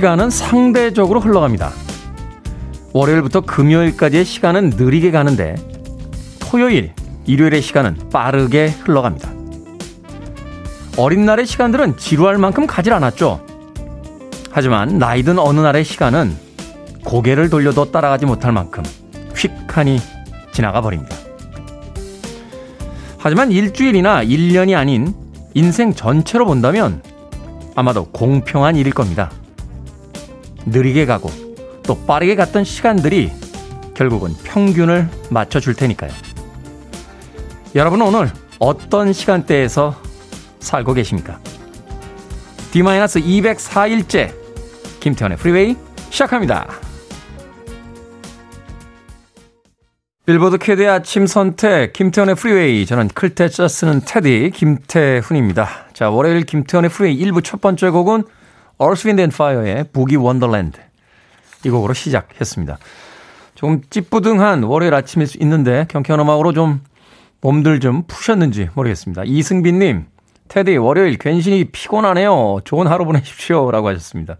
시간은 상대적으로 흘러갑니다. 월요일부터 금요일까지의 시간은 느리게 가는데 토요일, 일요일의 시간은 빠르게 흘러갑니다. 어린 날의 시간들은 지루할 만큼 가질 않았죠. 하지만 나이든 어느 날의 시간은 고개를 돌려도 따라가지 못할 만큼 휙하니 지나가 버립니다. 하지만 일주일이나 1년이 아닌 인생 전체로 본다면 아마도 공평한 일일 겁니다. 느리게 가고 또 빠르게 갔던 시간들이 결국은 평균을 맞춰줄 테니까요. 여러분은 오늘 어떤 시간대에서 살고 계십니까? D-204일째 김태훈의 프리웨이 시작합니다. 빌보드 키드의 아침 선택 김태훈의 프리웨이 저는 클테 짜 쓰는 테디 김태훈입니다. 자 월요일 김태훈의 프리웨이 1부 첫 번째 곡은 Earth, Wind and Fire의 부기 원더랜드 이 곡으로 시작했습니다. 조금 찌뿌둥한 월요일 아침일 수 있는데 경쾌한 음악으로 좀 몸들 좀 푸셨는지 모르겠습니다. 이승빈님 테디 월요일 괜시리 피곤하네요. 좋은 하루 보내십시오 라고 하셨습니다.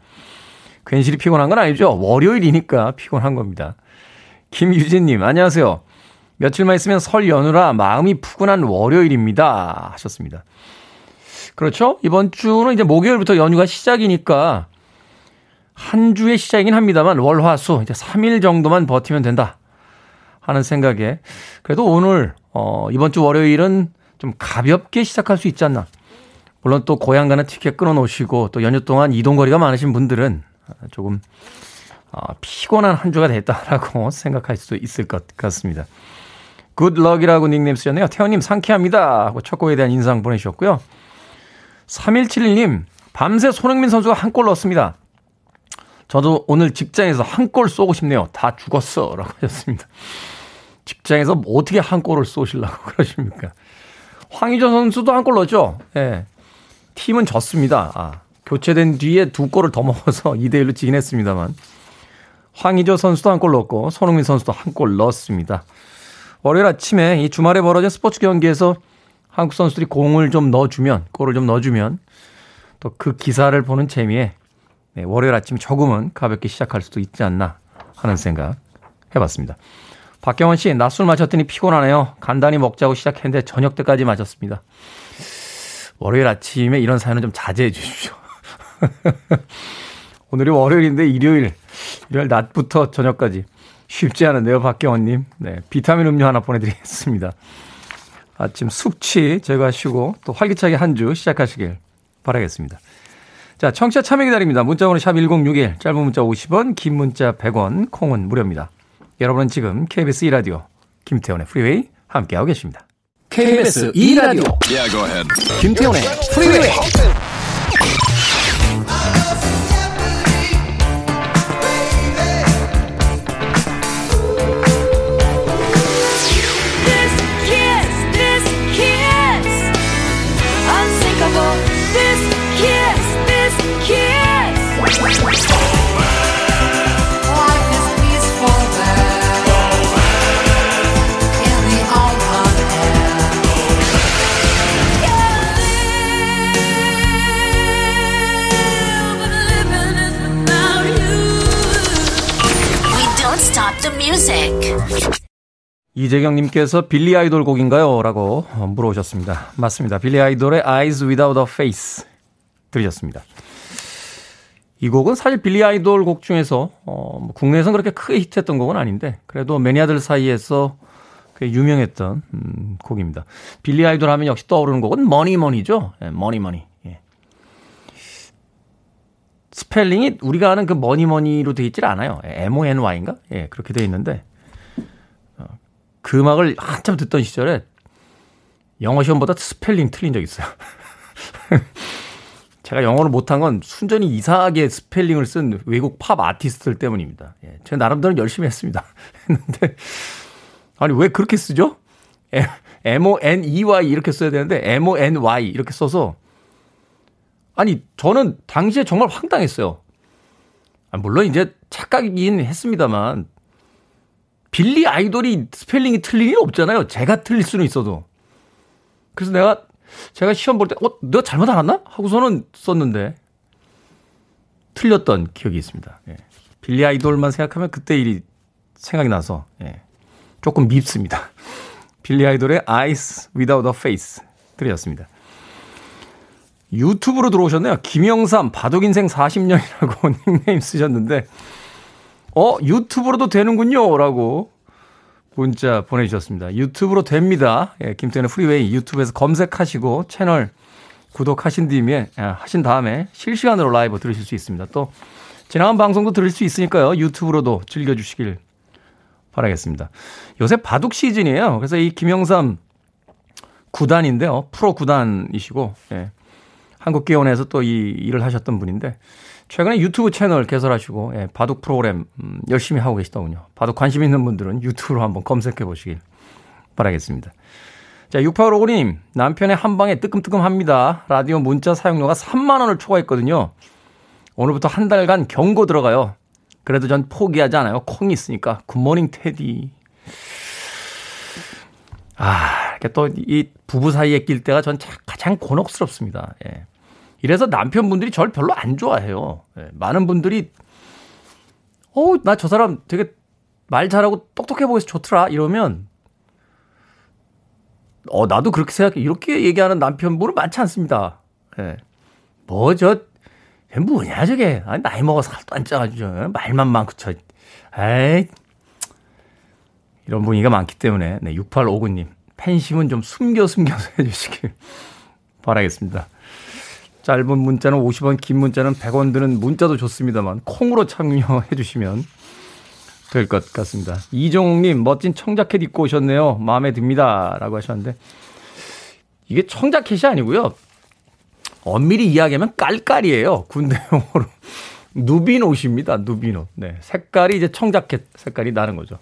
괜시리 피곤한 건 아니죠. 월요일이니까 피곤한 겁니다. 김유진님, 안녕하세요. 며칠만 있으면 설 연휴라 마음이 푸근한 월요일입니다. 하셨습니다. 그렇죠? 이번 주는 이제 목요일부터 연휴가 시작이니까 한 주의 시작이긴 합니다만 월, 화, 수 이제 3일 정도만 버티면 된다 하는 생각에 그래도 오늘 어 이번 주 월요일은 좀 가볍게 시작할 수 있지 않나. 물론 또 고향 가는 티켓 끊어 놓으시고 또 연휴 동안 이동 거리가 많으신 분들은 조금 어, 피곤한 한 주가 됐다라고 생각할 수도 있을 것 같습니다. 굿럭이라고 닉네임 쓰셨네요. 태원님 상쾌합니다. 하고 첫 곡에 대한 인상 보내주셨고요. 3171님, 밤새 손흥민 선수가 한 골 넣었습니다. 저도 오늘 직장에서 한 골 쏘고 싶네요. 다 죽었어. 라고 하셨습니다. 직장에서 뭐 어떻게 한 골을 쏘시려고 그러십니까? 황희조 선수도 한 골 넣었죠? 예. 네. 팀은 졌습니다. 아, 교체된 뒤에 두 골을 더 먹어서 2대1로 지긴 했습니다만. 황희조 선수도 한 골 넣었고 손흥민 선수도 한 골 넣었습니다. 월요일 아침에 이 주말에 벌어진 스포츠 경기에서 한국 선수들이 공을 좀 넣어주면 골을 좀 넣어주면 또 그 기사를 보는 재미에 네, 월요일 아침 조금은 가볍게 시작할 수도 있지 않나 하는 생각 해봤습니다. 박경원 씨, 낮술 마셨더니 피곤하네요. 간단히 먹자고 시작했는데 저녁 때까지 마셨습니다. 월요일 아침에 이런 사연은 좀 자제해 주십시오. 오늘이 월요일인데 일요일, 일요일 낮부터 저녁까지 쉽지 않은데요, 박경원님. 네, 비타민 음료 하나 보내드리겠습니다. 아침 숙취 제거하시고 또 활기차게 한 주 시작하시길 바라겠습니다. 자, 청취자 참여 기다립니다. 문자번호 샵 1061, 짧은 문자 50원, 긴 문자 100원, 콩은 무료입니다. 여러분은 지금 KBS 2라디오 김태훈의 프리웨이 함께하고 계십니다. KBS 2라디오 yeah, 김태원의 프리웨이 이재경님께서 빌리 아이돌 곡인가요? 라고 물어보셨습니다. 맞습니다. 빌리 아이돌의 Eyes Without a Face 들으셨습니다. 이 곡은 사실 빌리 아이돌 곡 중에서 어, 뭐 국내에서는 그렇게 크게 히트했던 곡은 아닌데 그래도 매니아들 사이에서 꽤 유명했던 음, 곡입니다. 빌리 아이돌 하면 역시 떠오르는 곡은 Mony Mony죠. 예, Mony Mony. 예. 스펠링이 우리가 아는 그 money money로 되어 있질 않아요. M-O-N-Y인가? 예, 그렇게 되어 있는데 그 음악을 한참 듣던 시절에 영어 시험 보다 스펠링 틀린 적 있어요. 제가 영어를 못한 건 순전히 이상하게 스펠링을 쓴 외국 팝 아티스트들 때문입니다. 예, 제가 나름대로 열심히 했습니다. 했는데, 아니, 왜 그렇게 쓰죠? M-O-N-E-Y 이렇게 써야 되는데, M-O-N-Y 이렇게 써서, 아니, 저는 당시에 정말 황당했어요. 아, 물론 이제 착각이긴 했습니다만, 빌리 아이돌이 스펠링이 틀릴 일 없잖아요. 제가 틀릴 수는 있어도. 그래서 내가 제가 시험 볼 때, 어, 내가 잘못 알았나? 하고서는 썼는데. 틀렸던 기억이 있습니다. 예. 빌리 아이돌만 생각하면 그때 일이 생각이 나서 예. 조금 밉습니다. 빌리 아이돌의 Eyes Without a Face 들으셨습니다. 유튜브로 들어오셨네요. 김영삼 바둑인생 40년이라고 닉네임 쓰셨는데 어 유튜브로도 되는군요 라고 문자 보내주셨습니다. 유튜브로 됩니다. 예, 김태훈의 프리웨이 유튜브에서 검색하시고 채널 구독하신 뒤에 아, 하신 다음에 실시간으로 라이브 들으실 수 있습니다. 또 지나간 방송도 들을 수 있으니까요. 유튜브로도 즐겨주시길 바라겠습니다. 요새 바둑 시즌이에요. 그래서 이 김영삼 구단인데요. 프로 구단이시고 예. 한국기원에서 또 이 일을 하셨던 분인데 최근에 유튜브 채널 개설하시고 예, 바둑 프로그램 음, 열심히 하고 계시더군요. 바둑 관심 있는 분들은 유튜브로 한번 검색해 보시길 바라겠습니다. 자, 6855님, 남편의 한 방에 뜨끔뜨끔합니다. 라디오 문자 사용료가 3만원을 초과했거든요. 오늘부터 한 달간 경고 들어가요. 그래도 전 포기하지 않아요. 콩이 있으니까. 굿모닝 테디. 아, 이렇게 또 이 부부 사이에 낄 때가 전 가장 곤혹스럽습니다. 예. 이래서 남편분들이 저를 별로 안 좋아해요. 예. 많은 분들이, 어우, 나저 사람 되게 말 잘하고 똑똑해 보여서 좋더라. 이러면 어, 나도 그렇게 생각해. 이렇게 얘기하는 남편분은 많지 않습니다. 예. 뭐, 저, 뭐냐, 저게. 아니, 나이 먹어서 살도 안 쪄가지고, 말만 많고, 저, 에이. 이런 분위기가 많기 때문에, 네, 6859님. 팬심은 좀 숨겨 숨겨서 해주시길 바라겠습니다. 짧은 문자는 50원, 긴 문자는 100원 드는 문자도 좋습니다만, 콩으로 참여해 주시면 될 것 같습니다. 이종욱님, 멋진 청자켓 입고 오셨네요. 마음에 듭니다. 라고 하셨는데, 이게 청자켓이 아니고요. 엄밀히 이야기하면 깔깔이에요. 군대 용어로. 누빈 옷입니다. 옷. 네. 색깔이 이제 청자켓 색깔이 나는 거죠.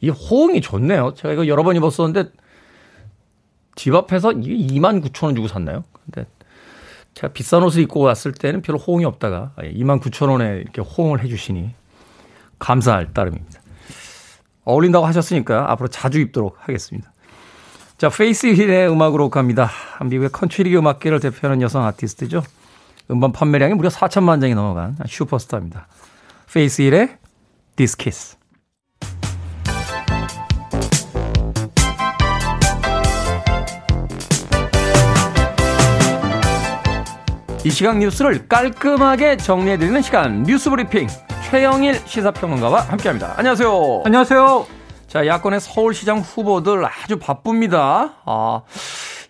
이 호응이 좋네요. 제가 이거 여러 번 입었었는데, 집 앞에서 이게 2만 9천 원 주고 샀나요? 근데 제가 비싼 옷을 입고 왔을 때는 별로 호응이 없다가 2만 9천 원에 이렇게 호응을 해주시니 감사할 따름입니다. 어울린다고 하셨으니까 앞으로 자주 입도록 하겠습니다. 자, 페이스 힐의 음악으로 갑니다. 미국의 컨트리 음악계를 대표하는 여성 아티스트죠. 음반 판매량이 무려 4천만 장이 넘어간 슈퍼스타입니다. 페이스 힐의 Kiss. 이 시각 뉴스를 깔끔하게 정리해드리는 시간 뉴스 브리핑 최영일 시사평론가와 함께합니다. 안녕하세요. 안녕하세요. 자, 야권의 서울시장 후보들 아주 바쁩니다. 아,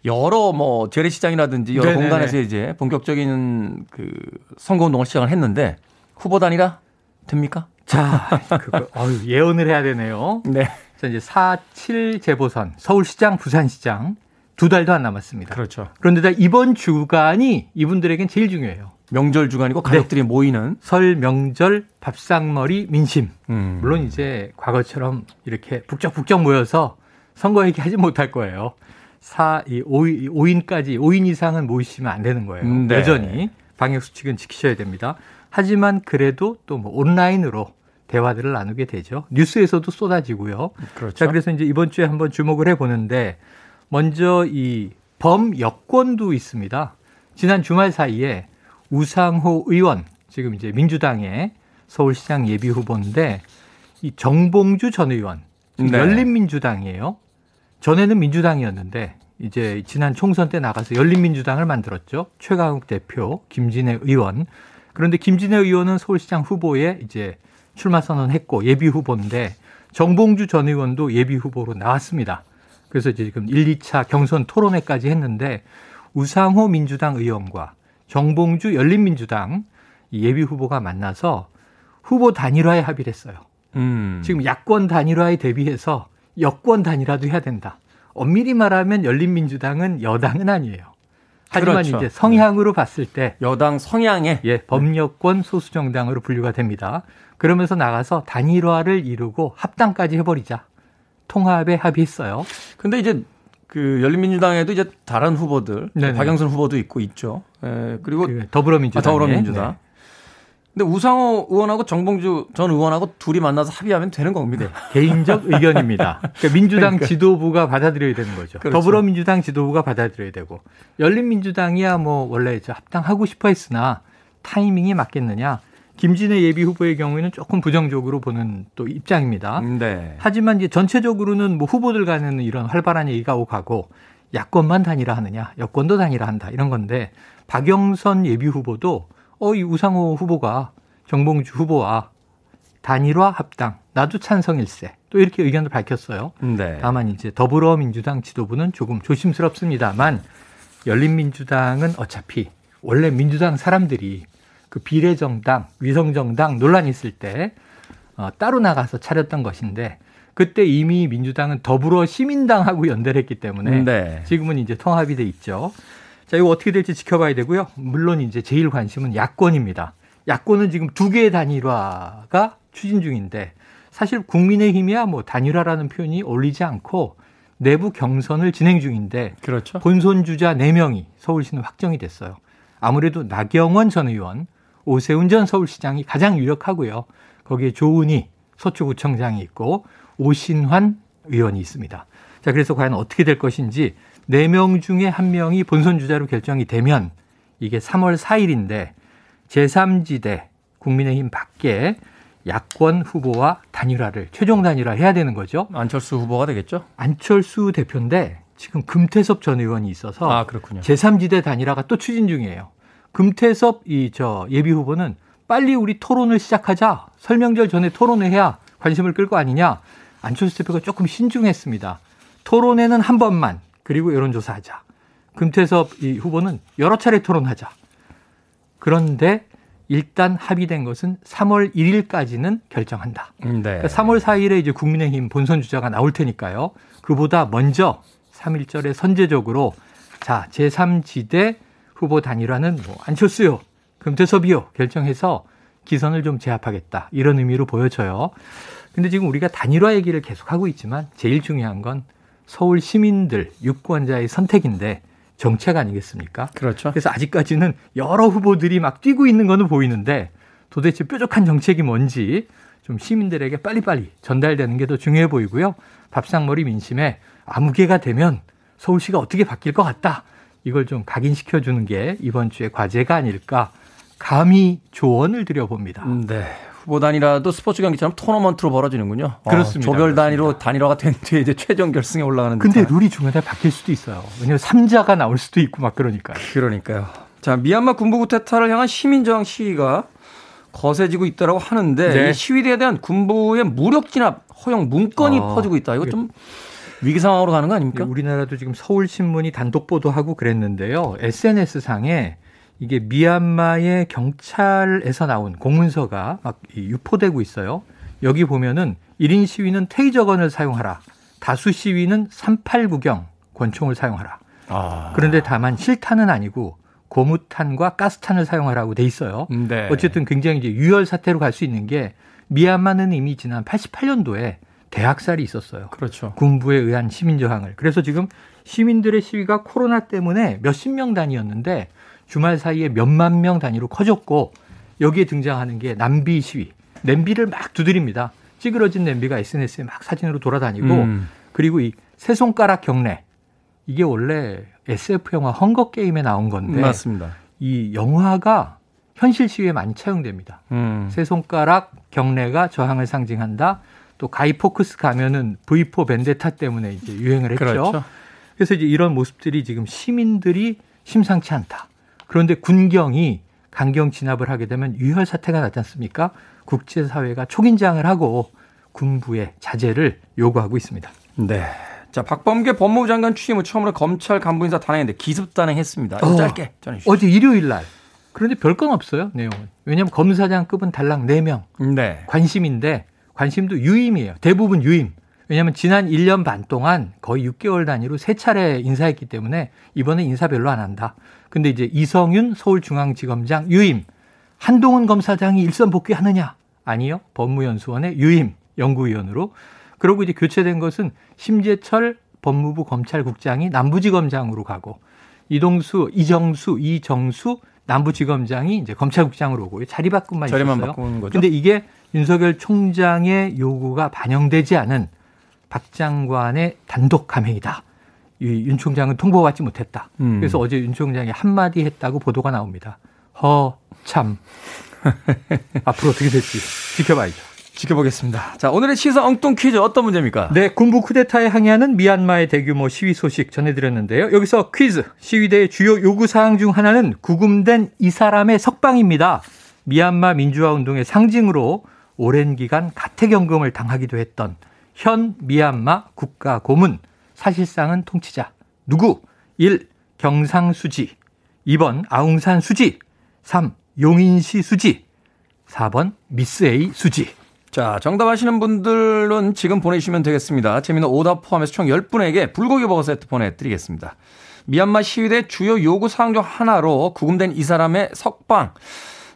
여러 뭐 재래시장이라든지 여러 네네네. 공간에서 이제 본격적인 그 선거 운동을 시작을 했는데 후보 단위라 됩니까? 자, 그거 어휴, 예언을 해야 되네요. 네. 자, 이제 4, 7 재보선 서울시장, 부산시장 두 달도 안 남았습니다. 그렇죠. 그런데 이번 주간이 이분들에겐 제일 중요해요. 명절 주간이고 가족들이 네. 모이는 설 명절 밥상머리 민심. 음. 물론 이제 과거처럼 이렇게 북적북적 모여서 선거 얘기하지 못할 거예요. 4, 2, 5인, 5인까지 5인 이상은 모이시면 안 되는 거예요. 음, 네. 여전히 방역 수칙은 지키셔야 됩니다. 하지만 그래도 또 뭐 온라인으로 대화들을 나누게 되죠. 뉴스에서도 쏟아지고요. 그렇죠. 자, 그래서 이제 이번 주에 한번 주목을 해 보는데 먼저 이 범여권도 있습니다. 지난 주말 사이에 우상호 의원, 지금 이제 민주당의 서울시장 예비 후보인데 이 정봉주 전 의원, 네. 열린민주당이에요. 전에는 민주당이었는데 이제 지난 총선 때 나가서 열린민주당을 만들었죠. 최강욱 대표, 김진애 의원. 그런데 김진애 의원은 서울시장 후보에 이제 출마 선언했고 예비 후보인데 정봉주 전 의원도 예비 후보로 나왔습니다. 그래서 지금 1, 2차 경선 토론회까지 했는데 우상호 민주당 의원과 정봉주 열린민주당 예비 후보가 만나서 후보 단일화에 합의를 했어요. 음. 지금 야권 단일화에 대비해서 여권 단일화도 해야 된다. 엄밀히 말하면 열린민주당은 여당은 아니에요. 하지만 그렇죠. 이제 성향으로 네. 봤을 때 여당 성향에 예, 법여권 소수 정당으로 분류가 됩니다. 그러면서 나가서 단일화를 이루고 합당까지 해버리자. 통합에 합의했어요. 근데 이제 그 열린민주당에도 이제 다른 후보들, 네네. 박영선 후보도 있고 있죠. 예, 그리고 그 더불어민주당. 아, 더불어민주당. 네. 근데 우상호 의원하고 정봉주 전 의원하고 둘이 만나서 합의하면 되는 겁니다. 네, 개인적 의견입니다. 그러니까 민주당 그러니까. 지도부가 받아들여야 되는 거죠. 그렇죠. 더불어민주당 지도부가 받아들여야 되고 열린민주당이야 뭐 원래 합당하고 싶어 했으나 타이밍이 맞겠느냐. 김진애 예비 후보의 경우에는 조금 부정적으로 보는 또 입장입니다. 네. 하지만 이제 전체적으로는 뭐 후보들 간에는 이런 활발한 얘기가 오가고 야권만 단일화 하느냐, 여권도 단일화 한다 이런 건데 박영선 예비 후보도 어 이 우상호 후보가 정봉주 후보와 단일화 합당 나도 찬성일세 또 이렇게 의견을 밝혔어요. 네. 다만 이제 더불어민주당 지도부는 조금 조심스럽습니다만 열린민주당은 어차피 원래 민주당 사람들이 그 비례정당, 위성정당 논란이 있을 때 어, 따로 나가서 차렸던 것인데 그때 이미 민주당은 더불어 시민당하고 연대를 했기 때문에 네. 지금은 이제 통합이 돼 있죠. 자, 이거 어떻게 될지 지켜봐야 되고요. 물론 이제 제일 관심은 야권입니다. 야권은 지금 두 개의 단일화가 추진 중인데 사실 국민의힘이야 뭐 단일화라는 표현이 어울리지 않고 내부 경선을 진행 중인데 그렇죠. 본선 주자 4명이 서울시는 확정이 됐어요. 아무래도 나경원 전 의원, 오세훈 전 서울시장이 가장 유력하고요. 거기에 조은희 서초구청장이 있고 오신환 의원이 있습니다. 자, 그래서 과연 어떻게 될 것인지 4명 중에 1명이 본선 주자로 결정이 되면 이게 3월 4일인데 제3지대 국민의힘 밖에 야권 후보와 단일화를 최종 단일화 해야 되는 거죠. 안철수 후보가 되겠죠? 안철수 대표인데 지금 금태섭 전 의원이 있어서 아, 그렇군요. 제3지대 단일화가 또 추진 중이에요. 금태섭 이 저 예비 후보는 빨리 우리 토론을 시작하자. 설명절 전에 토론을 해야 관심을 끌 거 아니냐. 안철수 대표가 조금 신중했습니다. 토론회는 한 번만 그리고 여론조사하자. 금태섭 이 후보는 여러 차례 토론하자. 그런데 일단 합의된 것은 3월 1일까지는 결정한다. 네. 그러니까 3월 4일에 이제 국민의힘 본선 주자가 나올 테니까요. 그보다 먼저 3일절에 선제적으로 자, 제3지대 후보 단일화는 뭐 안철수요, 금태섭이요 결정해서 기선을 좀 제압하겠다. 이런 의미로 보여져요. 근데 지금 우리가 단일화 얘기를 계속하고 있지만 제일 중요한 건 서울 시민들 유권자의 선택인데 정책 아니겠습니까? 그렇죠. 그래서 아직까지는 여러 후보들이 막 뛰고 있는 거는 보이는데 도대체 뾰족한 정책이 뭔지 좀 시민들에게 빨리빨리 전달되는 게 더 중요해 보이고요. 밥상머리 민심에 아무개가 되면 서울시가 어떻게 바뀔 것 같다. 이걸 좀 각인시켜 주는 게 이번 주의 과제가 아닐까 감히 조언을 드려봅니다. 네. 후보 단위라도 스포츠 경기처럼 토너먼트로 벌어지는군요. 그렇습니다. 어, 조별 단위로 그렇습니다. 단일화가 된 뒤에 이제 최종 결승에 올라가는 근데 듯한. 룰이 중간에 바뀔 수도 있어요. 왜냐하면 3자가 나올 수도 있고 막 그러니까요. 그러니까요. 자, 미얀마 군부구 퇴타를 향한 시민저항 시위가 거세지고 있다고 하는데 네. 이 시위대에 대한 군부의 무력 진압 허용 문건이 아, 퍼지고 있다. 이거 좀 위기 상황으로 가는 거 아닙니까? 우리나라도 지금 서울 신문이 단독 보도하고 그랬는데요. SNS 상에 이게 미얀마의 경찰에서 나온 공문서가 막 유포되고 있어요. 여기 보면은 1인 시위는 테이저건을 사용하라. 다수 시위는 389경 권총을 사용하라. 아. 그런데 다만 실탄은 아니고 고무탄과 가스탄을 사용하라고 돼 있어요. 네. 어쨌든 굉장히 이제 유혈 사태로 갈 수 있는 게 미얀마는 이미 지난 88년도에 대학살이 있었어요. 그렇죠. 군부에 의한 시민 저항을. 그래서 지금 시민들의 시위가 코로나 때문에 몇십 명 단위였는데 주말 사이에 몇만 명 단위로 커졌고 여기에 등장하는 게 남비 시위. 냄비를 막 두드립니다. 찌그러진 냄비가 SNS에 막 사진으로 돌아다니고 음. 그리고 이 세 손가락 경례. 이게 원래 SF 영화 헝거 게임에 나온 건데 맞습니다. 이 영화가 현실 시위에 많이 차용됩니다. 음. 세 손가락 경례가 저항을 상징한다. 또 가이포크스 가면은 V4 벤데타 때문에 이제 유행을 했죠. 그렇죠. 그래서 이제 이런 모습들이 지금 시민들이 심상치 않다. 그런데 군경이 강경 진압을 하게 되면 유혈 사태가 나지 않습니까? 국제사회가 촉인장을 하고 군부의 자제를 요구하고 있습니다. 네. 자, 박범계 법무부 장관 취임 후 처음으로 검찰 간부 인사 단행했는데 기습 단행했습니다. 어. 짧게 전해 주시죠. 어제 일요일 날. 그런데 별건 없어요, 내용은. 왜냐하면 검사장급은 달랑 4명. 네. 관심인데 관심도 유임이에요. 대부분 유임. 왜냐하면 지난 1년 반 동안 거의 6개월 단위로 세 차례 인사했기 때문에 이번에 인사 별로 안 한다. 근데 이제 이성윤 서울중앙지검장 유임. 한동훈 검사장이 일선 복귀하느냐? 아니요. 법무연수원의 유임 연구위원으로. 그리고 이제 교체된 것은 심재철 법무부 검찰국장이 남부지검장으로 가고 이동수, 이정수, 이정수 남부지검장이 이제 검찰국장으로 오고 자리 바꿈만 자리만 있었어요. 바꾸는 거죠. 근데 이게 윤석열 총장의 요구가 반영되지 않은 박 장관의 단독 감행이다. 이윤 총장은 통보받지 못했다. 음. 그래서 어제 윤 총장이 한마디 했다고 보도가 나옵니다. 허 참. 앞으로 어떻게 될지 지켜봐야죠. 지켜보겠습니다. 자, 오늘의 시사 엉뚱 퀴즈 어떤 문제입니까? 네, 군부 쿠데타에 항의하는 미얀마의 대규모 시위 소식 전해드렸는데요. 여기서 퀴즈. 시위대의 주요 요구사항 중 하나는 구금된 이 사람의 석방입니다. 미얀마 민주화 운동의 상징으로 오랜 기간 가택연금을 당하기도 했던 현 미얀마 국가 고문, 사실상은 통치자. 누구? 1. 경상수지. 2번 아웅산 수지. 3. 용인시 수지. 4번 미스 A 수지. 자, 정답 아시는 분들은 지금 보내주시면 되겠습니다. 재미는 오답 포함해서 총 10분에게 불고기 버거 세트 보내드리겠습니다. 미얀마 시위대 주요 요구 사항 중 하나로 구금된 이 사람의 석방.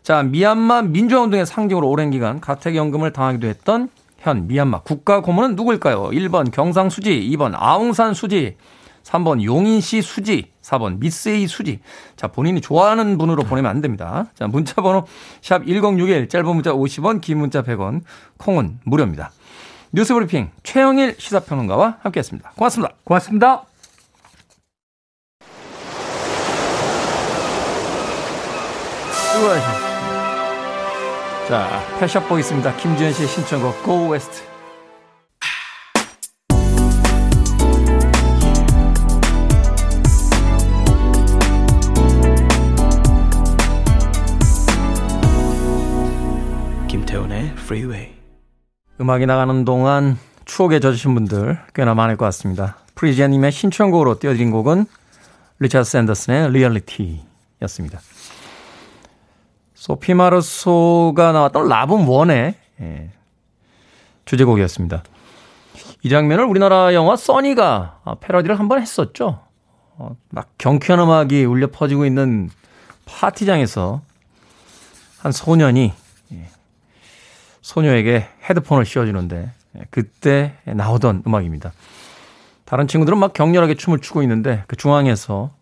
자, 미얀마 민주화운동의 상징으로 오랜 기간 가택연금을 당하기도 했던 현 미얀마 국가 고문은 누구일까요? 1번 경상수지, 2번 아웅산 수지, 3번 용인시 수지, 4번 미스에이 수지. 자, 본인이 좋아하는 분으로 보내면 안 됩니다. 자, 문자 번호 샵 1061, 짧은 문자 50원, 긴 문자 100원, 콩은 무료입니다. 뉴스 브리핑 최영일 시사평론가와 함께했습니다. 고맙습니다. 고맙습니다. 수고하셨습니다. 자, 패션 보겠습니다. 김지현 씨의 신청곡 Go West. 김태훈의 Freeway. 음악이 나가는 동안 추억에 젖으신 분들 꽤나 많을 것 같습니다. 프리지아님의 신청곡으로 띄워드린 곡은 리차드 샌더슨의 리얼리티였습니다. 소피 마르소가 나왔던 라붐 one의 예, 주제곡이었습니다. 이 장면을 우리나라 영화 써니가 패러디를 한 번 했었죠. 어, 막 경쾌한 음악이 울려 퍼지고 있는 파티장에서 한 소년이 예, 소녀에게 헤드폰을 씌워주는데 예, 그때 나오던 음악입니다. 다른 친구들은 막 격렬하게 춤을 추고 있는데 그 중앙에서 어,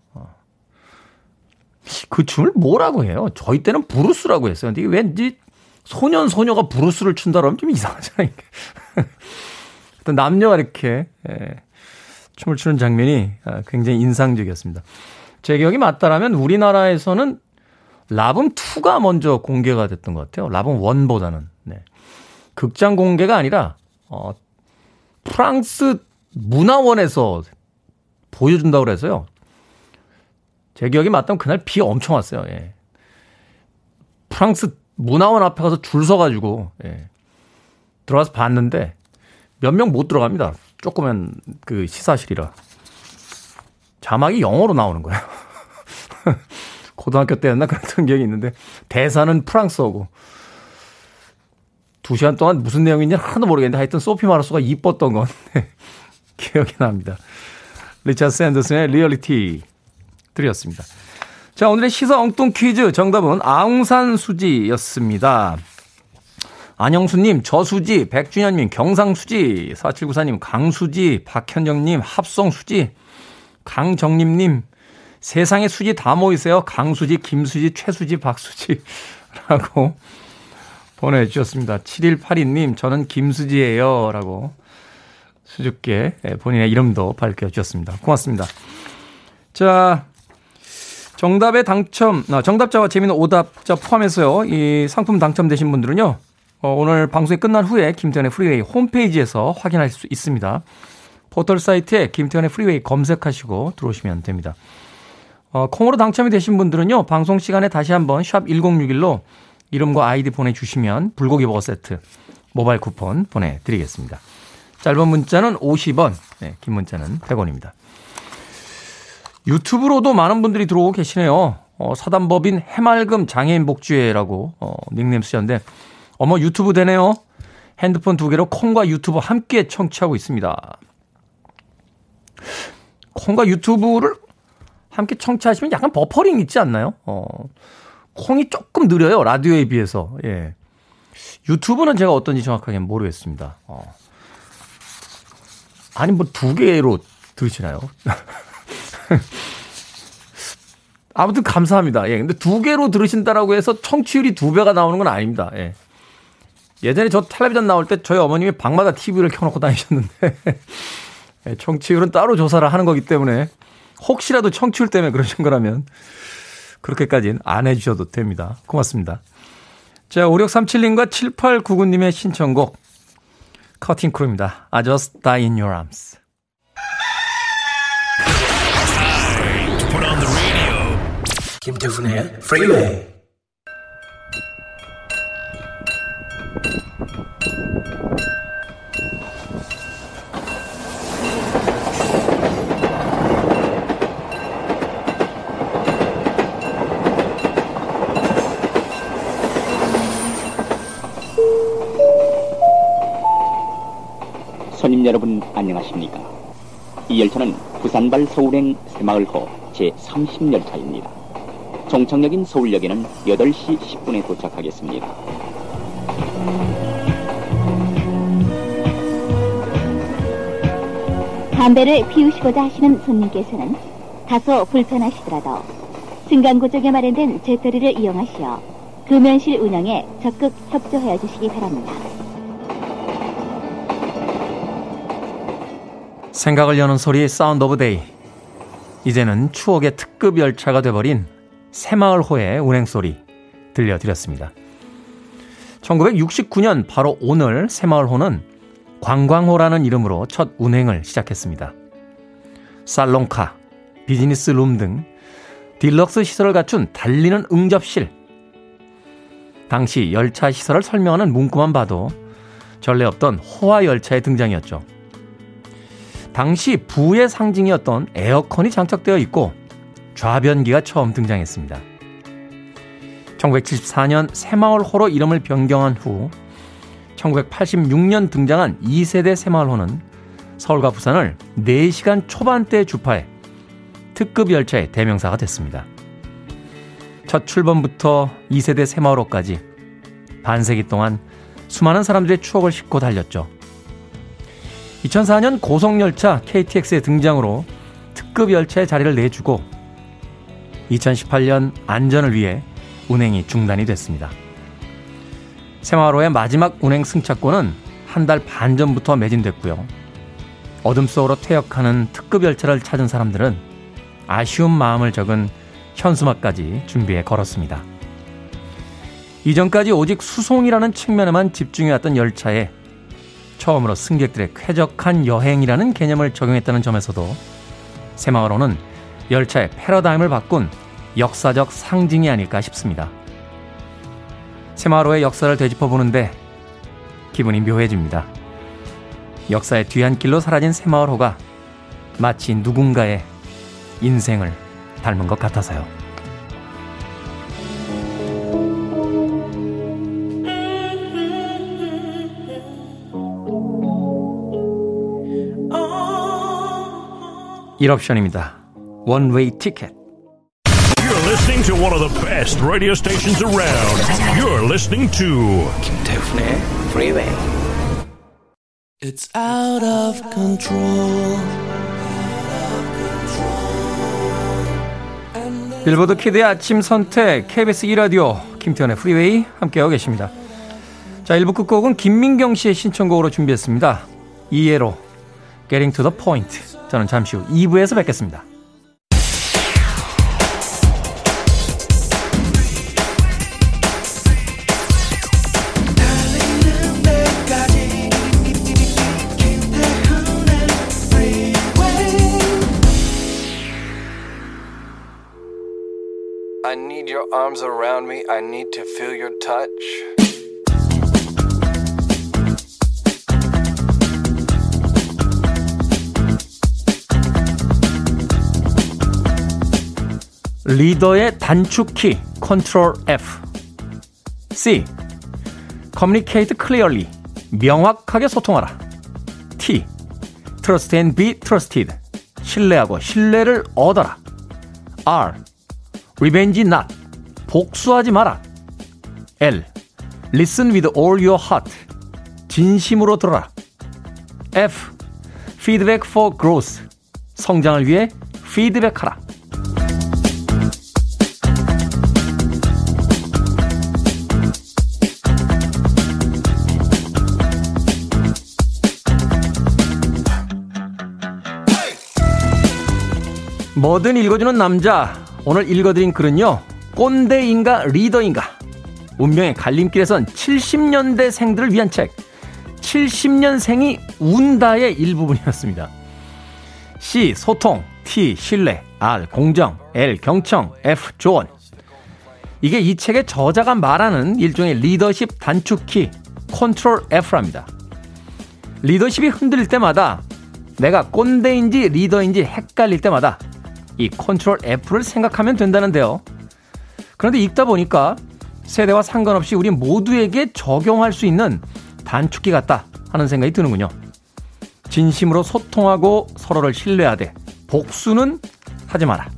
그 춤을 뭐라고 해요? 저희 때는 브루스라고 했어요. 근데 이게 왠지 소년 소녀가 브루스를 춘다 그러면 좀 이상하잖아요. 남녀가 이렇게 예, 춤을 추는 장면이 아, 굉장히 인상적이었습니다. 제 기억이 맞다라면 우리나라에서는 라붐 2가 먼저 공개가 됐던 것 같아요. 라붐 1보다는. 네. 극장 공개가 아니라 어 프랑스 문화원에서 보여준다고 그래서요. 제 기억이 맞다면 그날 비 엄청 왔어요. 예. 프랑스 문화원 앞에 가서 줄 서가지고 예. 들어가서 봤는데 몇 명 못 들어갑니다. 조그만 그 시사실이라 자막이 영어로 나오는 거예요. 고등학교 때였나 그랬던 기억이 있는데 대사는 프랑스어고 두 시간 동안 무슨 내용인지 하나도 모르겠는데 하여튼 소피 마르소가 이뻤던 건 기억이 납니다. 리차드 샌더슨의 리얼리티 드렸습니다. 자, 오늘의 시사 엉뚱 퀴즈 정답은 아웅산 수지였습니다. 안영수님, 저수지, 백준현님, 경상수지, 4794님, 강수지, 박현정님, 합성수지, 강정림님, 세상에 수지 다 모이세요. 강수지, 김수지, 최수지, 박수지. 라고 보내주셨습니다. 7182님, 저는 김수지예요. 라고 수줍게 본인의 이름도 밝혀주셨습니다. 고맙습니다. 자, 정답의 당첨, 아, 정답자와 재미있는 오답자 포함해서요, 이 상품 당첨되신 분들은요, 어, 오늘 방송이 끝난 후에 김태훈의 프리웨이 홈페이지에서 확인할 수 있습니다. 포털 사이트에 김태훈의 프리웨이 검색하시고 들어오시면 됩니다. 어, 콩으로 당첨이 되신 분들은요, 방송 시간에 다시 한번 샵 1061로 이름과 아이디 보내주시면 불고기 버거 세트 모바일 쿠폰 보내드리겠습니다. 짧은 문자는 50원, 네, 긴 문자는 100원입니다. 유튜브로도 많은 분들이 들어오고 계시네요. 어, 사단법인 해맑음 장애인 복지회라고 어, 닉네임 쓰셨는데 어머 유튜브 되네요. 핸드폰 두 개로 콩과 유튜브 함께 청취하고 있습니다. 콩과 유튜브를 함께 청취하시면 약간 버퍼링 있지 않나요? 어, 콩이 조금 느려요. 라디오에 비해서. 예. 유튜브는 제가 어떤지 정확하게 모르겠습니다. 어. 아니, 뭐 두 개로 들으시나요? 아무튼 감사합니다. 예. 근데 두 개로 들으신다라고 해서 청취율이 두 배가 나오는 건 아닙니다. 예. 예전에 저 텔레비전 나올 때 저희 어머님이 방마다 TV를 켜놓고 다니셨는데 예, 청취율은 따로 조사를 하는 거기 때문에 혹시라도 청취율 때문에 그러신 거라면 그렇게까지는 안 해주셔도 됩니다. 고맙습니다. 자, 5637님과 7899님의 신청곡 커팅 크루입니다. I just die in your arms. 김태훈의 Freeway. 손님 여러분 안녕하십니까? 이 열차는 부산발 서울행 새마을호 제30열차입니다. 종착역인 서울역에는 8시 10분에 도착하겠습니다. 담배를 피우시고자 하시는 손님께서는 다소 불편하시더라도 승강구 쪽에 마련된 제터리를 이용하시어 금연실 운영에 적극 협조하여 주시기 바랍니다. 생각을 여는 소리 Sound of Day. 이제는 추억의 특급 열차가 돼버린 새마을호의 운행소리 들려드렸습니다. 1969년 바로 오늘 새마을호는 관광호라는 이름으로 첫 운행을 시작했습니다. 살롱카, 비즈니스 룸 등 딜럭스 시설을 갖춘 달리는 응접실. 당시 열차 시설을 설명하는 문구만 봐도 전례 없던 호화 열차의 등장이었죠. 당시 부의 상징이었던 에어컨이 장착되어 있고 좌변기가 처음 등장했습니다. 1974년 새마을호로 이름을 변경한 후 1986년 등장한 2세대 새마을호는 서울과 부산을 4시간 초반대 주파해 특급 열차의 대명사가 됐습니다. 첫 출범부터 2세대 새마을호까지 반세기 동안 수많은 사람들의 추억을 싣고 달렸죠. 2004년 고속열차 KTX의 등장으로 특급 열차의 자리를 내주고 2018년 안전을 위해 운행이 중단이 됐습니다. 새마을호의 마지막 운행 승차권은 한 달 반 전부터 매진됐고요. 어둠 속으로 퇴역하는 특급 열차를 찾은 사람들은 아쉬운 마음을 적은 현수막까지 준비해 걸었습니다. 이전까지 오직 수송이라는 측면에만 집중해왔던 열차에 처음으로 승객들의 쾌적한 여행이라는 개념을 적용했다는 점에서도 새마을호는 열차의 패러다임을 바꾼 역사적 상징이 아닐까 싶습니다. 새마을호의 역사를 되짚어 보는데 기분이 묘해집니다. 역사의 뒤안길로 사라진 새마을호가 마치 누군가의 인생을 닮은 것 같아서요. 일 옵션입니다. 원웨이 티켓. You're listening to one of the best radio stations around. You're listening to 김태훈의 Freeway. It's out of control. 빌보드 키드의 아침 선택 KBS 2라디오 김태훈의 프리웨이 함께하고 계십니다. 자 1부 끝곡은 김민경 씨의 신청곡으로 준비했습니다. ELO Getting to the Point 저는 잠시 후 2부에서 뵙겠습니다. Arms around me. I need to feel your touch. 리더의 단축키 컨트롤 F C communicate clearly 명확하게 소통하라 T trust and be trusted 신뢰하고 신뢰를 얻어라 R revenge not 복수하지 마라 L listen with all your heart 진심으로 들어라 F feedback for growth 성장을 위해 피드백하라 뭐든 읽어주는 남자. 오늘 읽어드린 글은요. 꼰대인가 리더인가 운명의 갈림길에선 70년대 생들을 위한 책 70년생이 운다의 일부분이었습니다. C. 소통 T. 신뢰 R. 공정 L. 경청 F. 조언 이게 이 책의 저자가 말하는 일종의 리더십 단축키 컨트롤 F랍니다. 리더십이 흔들릴 때마다 내가 꼰대인지 리더인지 헷갈릴 때마다 이 컨트롤 F를 생각하면 된다는데요. 그런데 읽다 보니까 세대와 상관없이 우리 모두에게 적용할 수 있는 단축키 같다 하는 생각이 드는군요. 진심으로 소통하고 서로를 신뢰하되 복수는 하지 마라.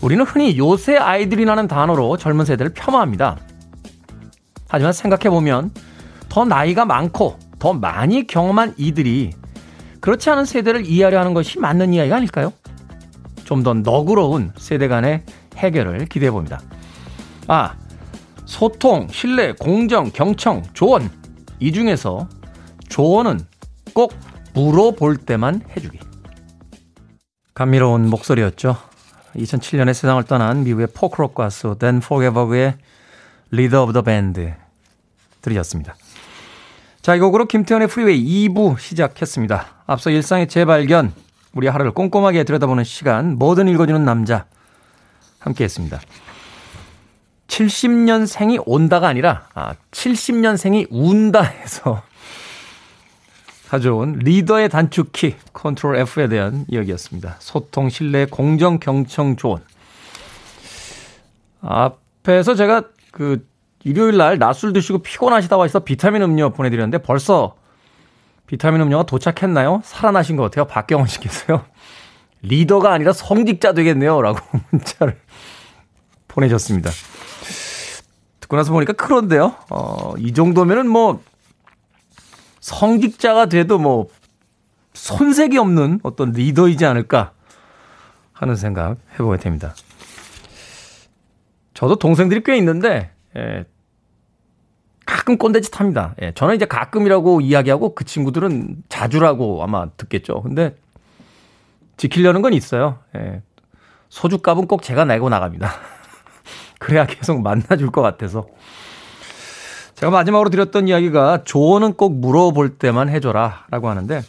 우리는 흔히 요새 아이들이라는 단어로 젊은 세대를 폄하합니다. 하지만 생각해보면 더 나이가 많고 더 많이 경험한 이들이 그렇지 않은 세대를 이해하려 하는 것이 맞는 이야기가 아닐까요? 좀 더 너그러운 세대 간의 해결을 기대해 봅니다. 아, 소통, 신뢰, 공정, 경청, 조언. 이 중에서 조언은 꼭 물어볼 때만 해주기. 감미로운 목소리였죠. 2007년에 세상을 떠난 미국의 포크록 가수 Dan Forever의 Leader of the Band 들으셨습니다. 자, 이 곡으로 김태훈의 프리웨이 2부 시작했습니다. 앞서 일상의 재발견, 우리 하루를 꼼꼼하게 들여다보는 시간, 뭐든 읽어주는 남자 함께 했습니다. 70년생이 온다가 아니라 아, 70년생이 운다 해서 가져온 리더의 단축키 컨트롤 F에 대한 이야기였습니다. 소통, 신뢰, 공정, 경청, 조언. 앞에서 제가 그 일요일 날 낮술 드시고 피곤하시다고 해서 비타민 음료 보내드렸는데 벌써 비타민 음료가 도착했나요? 살아나신 것 같아요. 박경원 씨께서요. 리더가 아니라 성직자 되겠네요. 라고 문자를 보내셨습니다. 듣고 나서 보니까 그런데요. 어, 이 정도면은 뭐 성직자가 돼도 뭐 손색이 없는 어떤 리더이지 않을까 하는 생각 해보게 됩니다. 저도 동생들이 꽤 있는데 예, 가끔 꼰대짓 합니다. 예, 저는 이제 가끔이라고 이야기하고 그 친구들은 자주라고 아마 듣겠죠. 근데 지키려는 건 있어요. 예, 소주값은 꼭 제가 내고 나갑니다. 그래야 계속 만나줄 것 같아서. 제가 마지막으로 드렸던 이야기가 조언은 꼭 물어볼 때만 해줘라 라고 하는데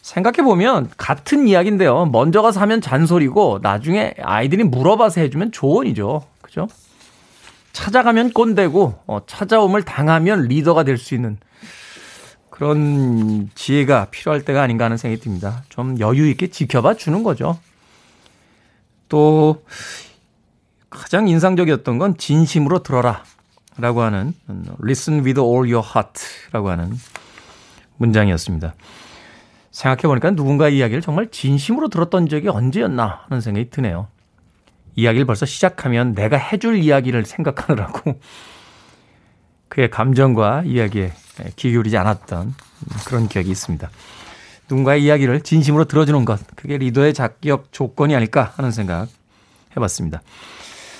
생각해보면 같은 이야기인데요. 먼저 가서 하면 잔소리고 나중에 아이들이 물어봐서 해주면 조언이죠. 그죠? 찾아가면 꼰대고 어, 찾아옴을 당하면 리더가 될 수 있는 그런 지혜가 필요할 때가 아닌가 하는 생각이 듭니다. 좀 여유 있게 지켜봐 주는 거죠. 또 가장 인상적이었던 건 진심으로 들어라 라고 하는 listen with all your heart 라고 하는 문장이었습니다. 생각해보니까 누군가 이야기를 정말 진심으로 들었던 적이 언제였나 하는 생각이 드네요. 이야기를 벌써 시작하면 내가 해줄 이야기를 생각하느라고 그의 감정과 이야기에 귀 기울이지 않았던 그런 기억이 있습니다. 누군가의 이야기를 진심으로 들어주는 것, 그게 리더의 자격 조건이 아닐까 하는 생각 해봤습니다.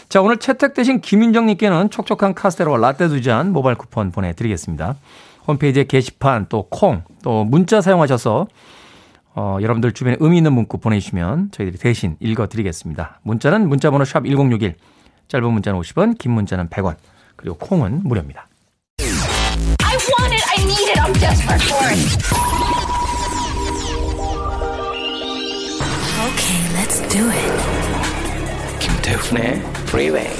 자, 오늘 채택되신 김윤정님께는 촉촉한 카스테라와 라떼 두 잔 모바일 쿠폰 보내드리겠습니다. 홈페이지에 게시판, 또 콩, 또 문자 사용하셔서 어, 여러분들 주변에 의미 있는 문구 보내주시면 저희들이 대신 읽어드리겠습니다. 문자는 문자번호 샵 1061, 짧은 문자는 50원, 긴 문자는 100원, 그리고 콩은 무료입니다. I want it, I need it, I'm desperate for it. Okay, let's do it. 김태훈의 Freeway.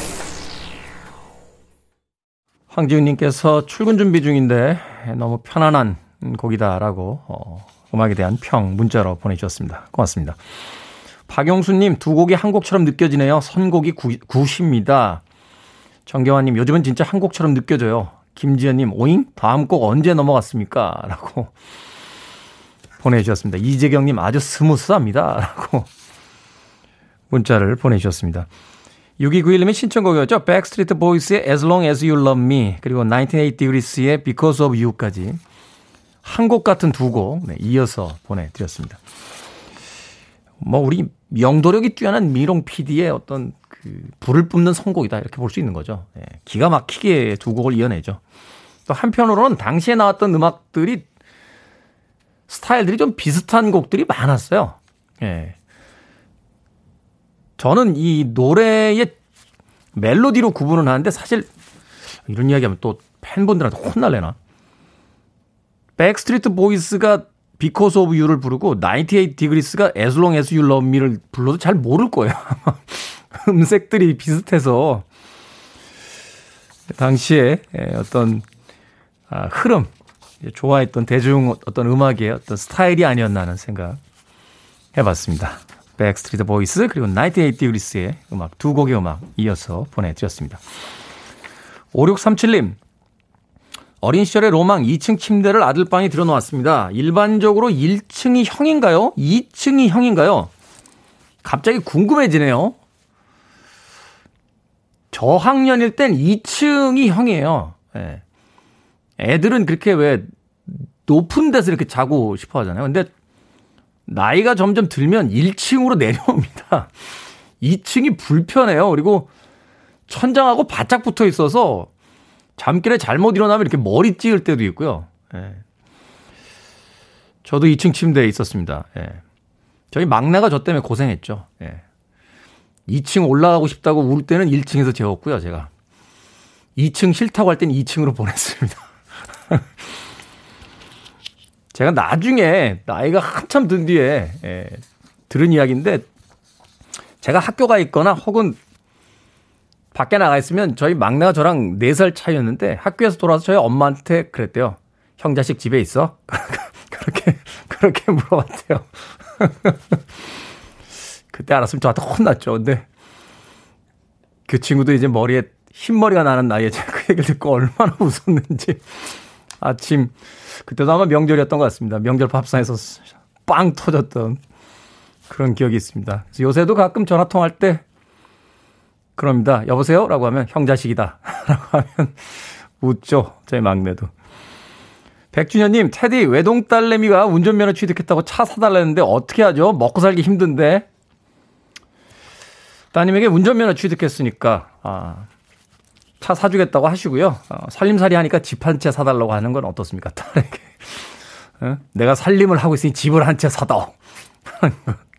황지훈님께서 출근 준비 중인데 너무 편안한 곡이다라고 어, 음악에 대한 평 문자로 보내주셨습니다. 고맙습니다. 박영수님 두 곡이 한 곡처럼 느껴지네요. 선곡이 구, 굿입니다. 정경환님 요즘은 진짜 한 곡처럼 느껴져요. 김지연님 오잉 다음 곡 언제 넘어갔습니까? 라고 보내주셨습니다. 이재경님 아주 스무스합니다. 라고 문자를 보내주셨습니다. 6291님의 신청곡이었죠. 백스트리트 보이스의 As Long As You Love Me 그리고 1980s의 Because of You까지 한 곡 같은 두곡 네, 이어서 보내드렸습니다. 뭐 우리 영도력이 뛰어난 미롱 PD의 어떤 그 불을 뿜는 선곡이다 이렇게 볼 수 있는 거죠. 네, 기가 막히게 두 곡을 이어내죠. 또 한편으로는 당시에 나왔던 음악들이 스타일들이 좀 비슷한 곡들이 많았어요. 예. 저는 이 노래의 멜로디로 구분을 하는데 사실 이런 이야기하면 또 팬분들한테 혼날래나? Backstreet Boys가 Because of You를 부르고 98 Degrees가 As Long As You Love Me를 불러도 잘 모를 거예요. 음색들이 비슷해서 당시에 어떤 아, 흐름, 좋아했던 대중 어떤 음악의 어떤 스타일이 아니었나 하는 생각 해봤습니다. Backstreet Boys 그리고 98 Degrees의 음악 두 곡의 음악 이어서 보내드렸습니다. 5637님 어린 시절의 로망 2층 침대를 아들 방에 들여놓았습니다. 일반적으로 1층이 형인가요? 2층이 형인가요? 갑자기 궁금해지네요. 저학년일 땐 2층이 형이에요. 예. 애들은 그렇게 왜 높은 데서 이렇게 자고 싶어 하잖아요. 근데 나이가 점점 들면 1층으로 내려옵니다. 2층이 불편해요. 그리고 천장하고 바짝 붙어 있어서 잠길에 잘못 일어나면 이렇게 머리 찌을 때도 있고요. 예. 저도 2층 침대에 있었습니다. 예. 저희 막내가 저 때문에 고생했죠. 예. 2층 올라가고 싶다고 울 때는 1층에서 재웠고요, 제가. 2층 싫다고 할땐 2층으로 보냈습니다. 제가 나중에 나이가 한참 든 뒤에 예, 들은 이야기인데 제가 학교가 있거나 혹은 밖에 나가 있으면 저희 막내가 저랑 4살 차이였는데 학교에서 돌아와서 저희 엄마한테 그랬대요. 형 자식 집에 있어? 그렇게 그렇게 물어봤대요. 그때 알았으면 저한테 혼났죠. 근데 그 친구도 이제 머리에 흰머리가 나는 나이에 제가 그 얘기를 듣고 얼마나 웃었는지 아침 그때도 아마 명절이었던 것 같습니다. 명절 밥상에서 빵 터졌던 그런 기억이 있습니다. 그래서 요새도 가끔 전화 통화할 때 그럽니다. 여보세요? 라고 하면 형자식이다. 라고 하면 웃죠. 저희 막내도. 백준현님, 테디 외동딸내미가 운전면허 취득했다고 차 사달라는데 어떻게 하죠? 먹고 살기 힘든데. 따님에게 운전면허 취득했으니까, 아, 차 사주겠다고 하시고요. 어, 살림살이 하니까 집 한 채 사달라고 하는 건 어떻습니까? 딸에게. 어? 내가 살림을 하고 있으니 집을 한 채 사다.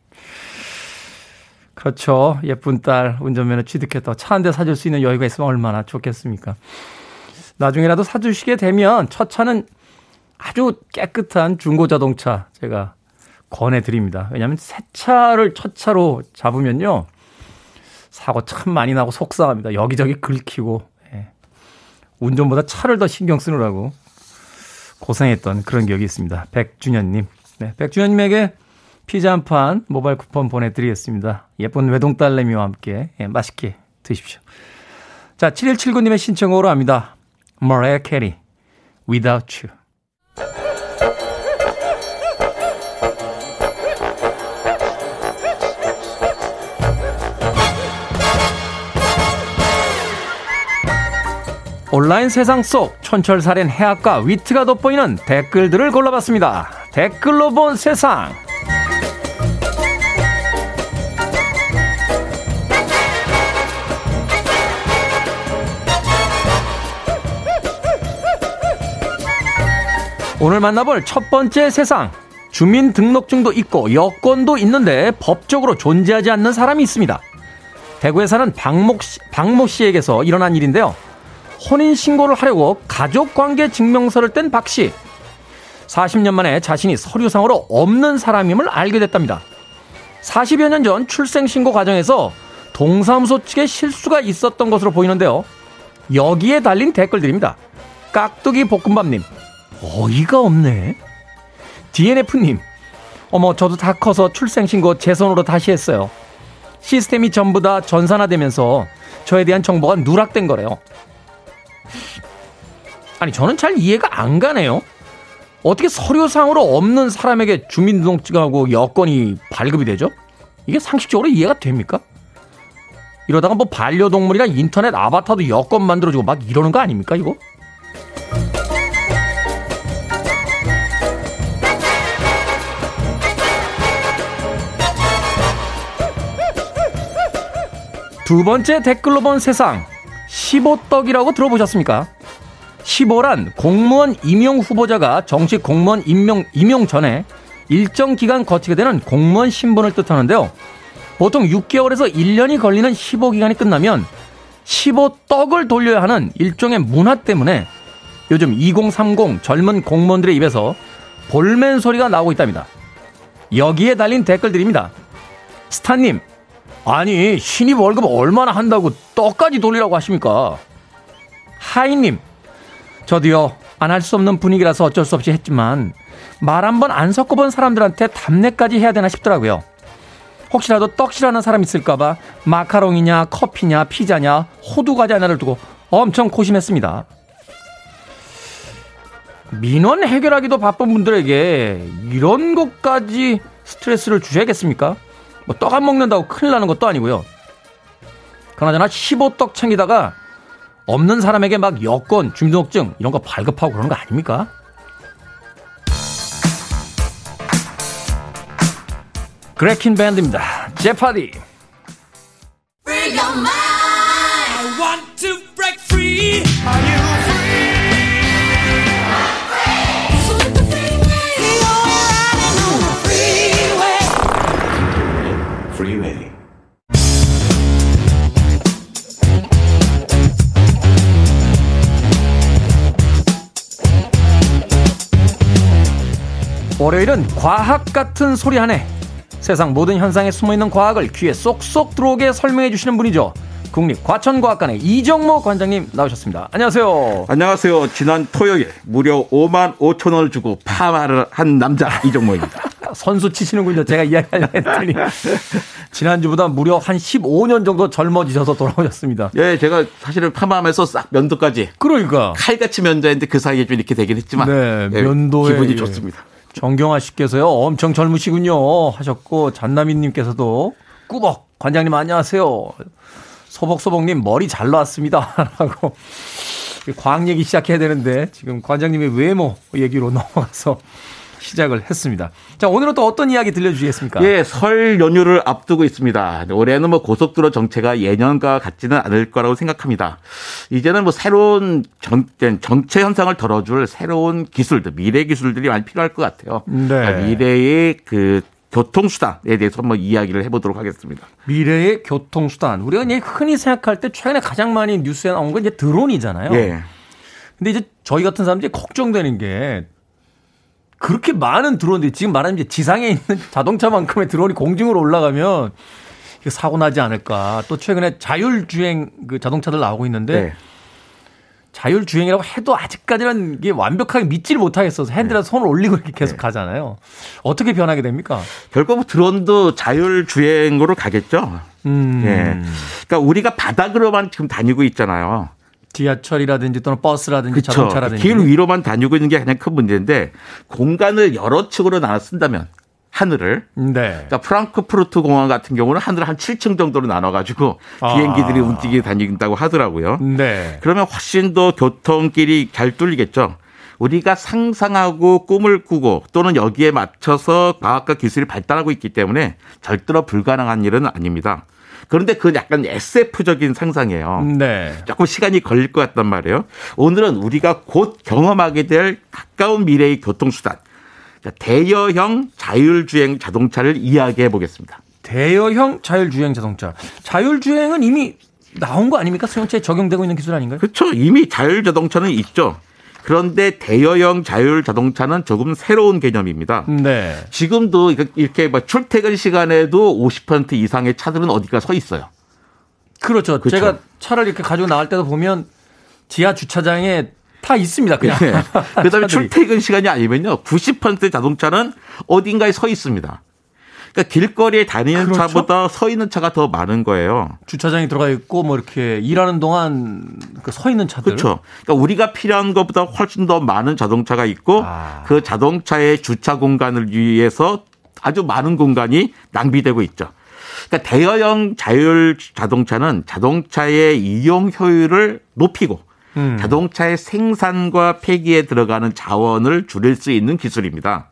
그렇죠. 예쁜 딸 운전면허 취득했다. 차 한 대 사줄 수 있는 여유가 있으면 얼마나 좋겠습니까? 나중에라도 사주시게 되면 첫 차는 아주 깨끗한 중고 자동차 제가 권해드립니다. 왜냐하면 새 차를 첫 차로 잡으면요. 사고 참 많이 나고 속상합니다. 여기저기 긁히고. 예. 운전보다 차를 더 신경 쓰느라고 고생했던 그런 기억이 있습니다. 백준현님. 네, 백준현님에게 피자 한 판 모바일 쿠폰 보내드리겠습니다. 예쁜 외동 딸내미와 함께 예, 맛있게 드십시오. 자, 7179님의 신청으로 합니다. Mariah Carey, Without You. 온라인 세상 속 촌철살인 해학과 위트가 돋보이는 댓글들을 골라봤습니다. 댓글로 본 세상. 오늘 만나볼 첫 번째 세상. 주민등록증도 있고 여권도 있는데 법적으로 존재하지 않는 사람이 있습니다. 대구에 사는 박목 씨, 박모 씨에게서 일어난 일인데요. 혼인 신고를 하려고 가족 관계 증명서를 뗀 박 씨. 40년 만에 자신이 서류상으로 없는 사람임을 알게 됐답니다. 40여 년 전 출생신고 과정에서 동사무소 측에 실수가 있었던 것으로 보이는데요. 여기에 달린 댓글들입니다. 깍두기 볶음밥님, 어이가 없네. DNF님, 어머, 저도 다 커서 출생신고 제 손으로 다시 했어요. 시스템이 전부 다 전산화되면서 저에 대한 정보가 누락된 거래요. 아니, 저는 잘 이해가 안 가네요. 어떻게 서류상으로 없는 사람에게 주민등록증하고 여권이 발급이 되죠? 이게 상식적으로 이해가 됩니까? 이러다가 뭐 반려동물이나 인터넷 아바타도 여권 만들어주고 막 이러는 거 아닙니까, 이거? 두 번째 댓글로 본 세상 15떡이라고 들어보셨습니까? 15란 공무원 임용 후보자가 정식 공무원 임명, 임용 전에 일정 기간 거치게 되는 공무원 신분을 뜻하는데요. 보통 6개월에서 1년이 걸리는 15기간이 끝나면 15떡을 돌려야 하는 일종의 문화 때문에 요즘 2030 젊은 공무원들의 입에서 볼멘 소리가 나오고 있답니다. 여기에 달린 댓글들입니다. 스타님, 아니, 신입 월급 얼마나 한다고 떡까지 돌리라고 하십니까? 하이님, 저도요, 안 할 수 없는 분위기라서 어쩔 수 없이 했지만, 말 한 번 안 섞어본 사람들한테 답례까지 해야 되나 싶더라고요. 혹시라도 떡 싫어하는 사람 있을까봐 마카롱이냐, 커피냐, 피자냐, 호두 과자 하나를 두고 엄청 고심했습니다. 민원 해결하기도 바쁜 분들에게 이런 것까지 스트레스를 주셔야겠습니까? 뭐떡안 먹는다고 큰일 나는 것도 아니고요. 그나저나 15떡 챙기다가 없는 사람에게 막 여권, 주민등록증 이런 거 발급하고 그러는 거 아닙니까? 그레킨 밴드입니다. 제파디. Free your. I want to break free. Are you free? 월요일은 과학 같은 소리 하네. 세상 모든 현상에 숨어있는 과학을 귀에 쏙쏙 들어오게 설명해 주시는 분이죠. 국립과천과학관의 이정모 관장님 나오셨습니다. 안녕하세요. 안녕하세요. 지난 토요일 무려 5만 5천 원을 주고 파마를 한 남자 이정모입니다. 선수 치시는군요. 제가 이야기하려고 했더니 지난주보다 무려 한 15년 정도 젊어지셔서 돌아오셨습니다. 예, 제가 사실은 파마하면서 싹 면도까지 그러니까 칼같이 면도했는데 그 사이에 좀 이렇게 되긴 했지만 네, 예, 면도에 기분이 예. 좋습니다. 정경아 씨께서요 엄청 젊으시군요. 하셨고 잔나미님께서도 꾸벅 관장님 안녕하세요. 소복소복님 머리 잘 나왔습니다. 라고 과학 얘기 시작해야 되는데 지금 관장님의 외모 얘기로 넘어가서 시작을 했습니다. 자 오늘은 또 어떤 이야기 들려주시겠습니까? 예, 설 연휴를 앞두고 있습니다. 올해는 뭐 고속도로 정체가 예년과 같지는 않을 거라고 생각합니다. 이제는 뭐 새로운 정, 정체 현상을 덜어줄 새로운 기술들, 미래 기술들이 많이 필요할 것 같아요. 네. 그러니까 미래의 그 교통수단에 대해서 한번 이야기를 해보도록 하겠습니다. 미래의 교통수단 우리가 이제 흔히 생각할 때 최근에 가장 많이 뉴스에 나온 건 이제 드론이잖아요. 예. 근데 이제 저희 같은 사람들이 걱정되는 게 그렇게 많은 드론들이 지금 말하는 이제 지상에 있는 자동차만큼의 드론이 공중으로 올라가면 이거 사고 나지 않을까. 또 최근에 자율주행 그 자동차들 나오고 있는데 네. 자율주행이라고 해도 아직까지는 이게 완벽하게 믿지를 못하겠어서 핸들에 손을 올리고 이렇게 계속 네. 가잖아요. 어떻게 변하게 됩니까? 결국 드론도 자율주행으로 가겠죠. 음. 예. 그러니까 우리가 바닥으로만 지금 다니고 있잖아요. 지하철이라든지 또는 버스라든지 그렇죠. 자동차라든지 길 위로만 다니고 있는 게 가장 큰 문제인데 공간을 여러 축으로 나눠 쓴다면 하늘을 네. 그러니까 프랑크푸르트 공항 같은 경우는 하늘을 한 7층 정도로 나눠가지고 아. 비행기들이 움직이게 다닌다고 하더라고요. 네. 그러면 훨씬 더 교통길이 잘 뚫리겠죠. 우리가 상상하고 꿈을 꾸고 또는 여기에 맞춰서 과학과 기술이 발달하고 있기 때문에 절대로 불가능한 일은 아닙니다. 그런데 그건 약간 SF적인 상상이에요. 네. 조금 시간이 걸릴 것 같단 말이에요. 오늘은 우리가 곧 경험하게 될 가까운 미래의 교통수단, 그러니까 대여형 자율주행 자동차를 이야기해 보겠습니다. 대여형 자율주행 자동차. 자율주행은 이미 나온 거 아닙니까? 수용체에 적용되고 있는 기술 아닌가요? 그렇죠. 이미 자율 자동차는 있죠. 그런데 대여형 자율 자동차는 조금 새로운 개념입니다. 네. 지금도 이렇게 막 출퇴근 시간에도 50% 이상의 차들은 어디가 서 있어요. 그렇죠. 그렇죠. 제가 차를 이렇게 가지고 나갈 때도 보면 지하 주차장에 다 있습니다. 그냥. 네. 그다음에. 출퇴근 시간이 아니면요. 90% 자동차는 어딘가에 서 있습니다. 그러니까 길거리에 다니는 그렇죠. 차보다 서 있는 차가 더 많은 거예요. 주차장에 들어가 있고 뭐 이렇게 일하는 동안 그서 있는 차들. 그렇죠. 그러니까 우리가 필요한 것보다 훨씬 더 많은 자동차가 있고 아. 그 자동차의 주차 공간을 위해서 아주 많은 공간이 낭비되고 있죠. 그러니까 대여형 자율 자동차는 자동차의 이용 효율을 높이고 음. 자동차의 생산과 폐기에 들어가는 자원을 줄일 수 있는 기술입니다.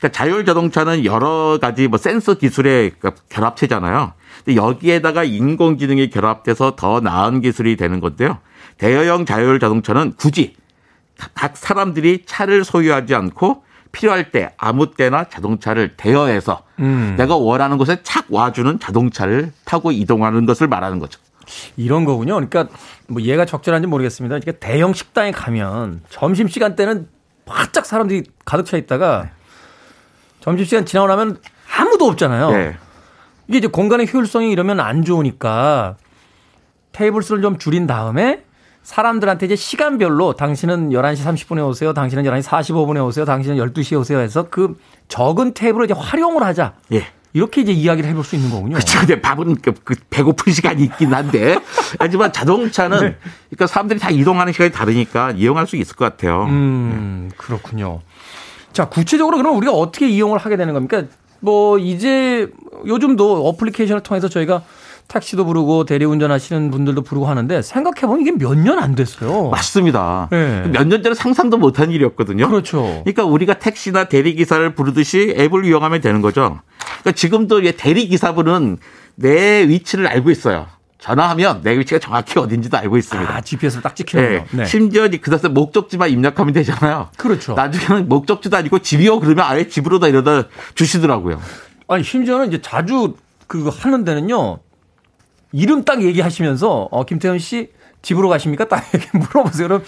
그러니까 자율 자동차는 여러 가지 뭐 센서 기술의 그 결합체잖아요. 근데 여기에다가 인공지능이 결합돼서 더 나은 기술이 되는 건데요. 대여형 자율 자동차는 굳이 각 사람들이 차를 소유하지 않고 필요할 때 아무 때나 자동차를 대여해서 음. 내가 원하는 곳에 착 와주는 자동차를 타고 이동하는 것을 말하는 거죠. 이런 거군요. 그러니까 뭐 얘가 적절한지 모르겠습니다. 그러니까 대형 식당에 가면 점심 시간 때는 바짝 사람들이 가득 차 있다가 점심 시간 지나고 나면 아무도 없잖아요. 네. 이게 이제 공간의 효율성이 이러면 안 좋으니까 테이블 수를 좀 줄인 다음에 사람들한테 이제 시간별로 당신은 11시 30분에 오세요. 당신은 11시 45분에 오세요. 당신은 12시에 오세요 해서 그 적은 테이블을 이제 활용을 하자. 예. 이렇게 이제 이야기를 해볼 수 있는 거군요. 그렇죠. 근데 밥은 그, 그 배고픈 시간이 있긴 한데 하지만 자동차는 그러니까 사람들이 다 이동하는 시간이 다르니까 이용할 수 있을 것 같아요. 음, 그렇군요. 자, 구체적으로 그럼 우리가 어떻게 이용을 하게 되는 겁니까? 뭐, 이제 요즘도 어플리케이션을 통해서 저희가 택시도 부르고 대리운전 하시는 분들도 부르고 하는데 생각해보면 이게 몇 년 안 됐어요. 맞습니다. 네. 몇년 전에 상상도 못한 일이었거든요. 그렇죠. 그러니까 우리가 택시나 대리기사를 부르듯이 앱을 이용하면 되는 거죠. 그러니까 지금도 대리기사분은 내 위치를 알고 있어요. 전화하면 내 위치가 정확히 어딘지도 알고 있습니다. 아, GPS를 딱 찍히는 네. 거. 네. 심지어 그 다음에 목적지만 입력하면 되잖아요. 그렇죠. 나중에는 목적지도 아니고 집이요 그러면 아예 집으로 다 이러다 주시더라고요. 아니, 심지어는 이제 자주 그 하는 데는요. 이름 딱 얘기하시면서 어, 김태현 씨 집으로 가십니까? 딱 이렇게 물어보세요. 그럼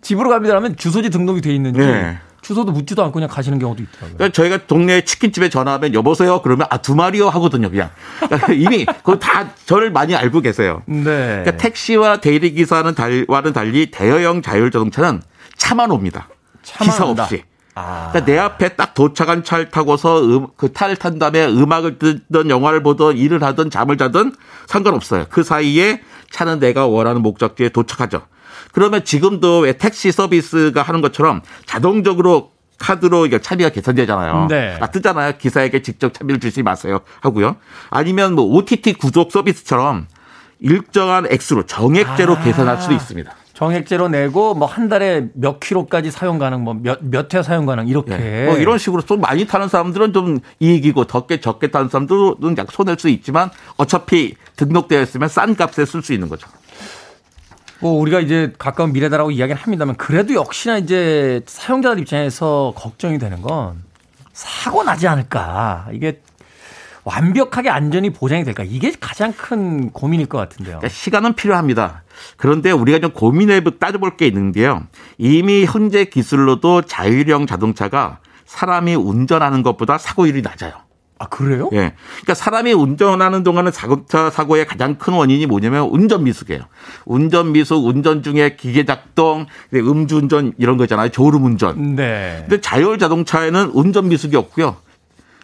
집으로 갑니다 하면 주소지 등록이 돼 있는지 네. 주소도 묻지도 않고 그냥 가시는 경우도 있더라고요. 그러니까 저희가 동네 치킨집에 전화하면 여보세요 그러면 아 두 마리요 하거든요 그냥 그러니까 이미 그거 다 저를 많이 알고 계세요. 네. 그러니까 택시와 대리 기사는 달와는 달리 대여형 자율 자동차는 차만 옵니다. 차만 기사 온다. 없이. 아. 그러니까 내 앞에 딱 도착한 차를 타고서 음, 그 차를 탄 다음에 음악을 듣던 영화를 보던 일을 하든 잠을 자든 상관없어요. 그 사이에 차는 내가 원하는 목적지에 도착하죠. 그러면 지금도 왜 택시 서비스가 하는 것처럼 자동적으로 카드로 이게 차비가 계산되잖아요. 네. 아, 뜨잖아요. 기사에게 직접 차비를 주지 마세요. 하고요. 아니면 뭐 OTT 구독 서비스처럼 일정한 액수로 정액제로 아. 계산할 수도 있습니다. 정액제로 내고 뭐 한 달에 몇 킬로까지 사용 가능, 뭐몇몇회 사용 가능 이렇게. 예. 뭐 이런 식으로 좀 많이 타는 사람들은 좀 이익이고 적게 적게 타는 사람들은 약 손해일 수 있지만 어차피 등록되어 있으면 싼 값에 쓸 수 있는 거죠. 뭐 우리가 이제 가까운 미래다라고 이야기는 합니다만 그래도 역시나 이제 사용자들 입장에서 걱정이 되는 건 사고 나지 않을까. 이게 완벽하게 안전이 보장이 될까. 이게 가장 큰 고민일 것 같은데요. 그러니까 시간은 필요합니다. 그런데 우리가 좀 고민해 따져볼 게 있는데요. 이미 현재 기술로도 자율형 자동차가 사람이 운전하는 것보다 사고율이 낮아요. 아, 그래요? 예. 그러니까 사람이 운전하는 동안은 자동차 사고의 가장 큰 원인이 뭐냐면 운전 미숙이에요. 운전 미숙, 운전 중에 기계 작동, 음주운전 이런 거잖아요. 졸음 운전. 네. 근데 자율 자동차에는 운전 미숙이 없고요.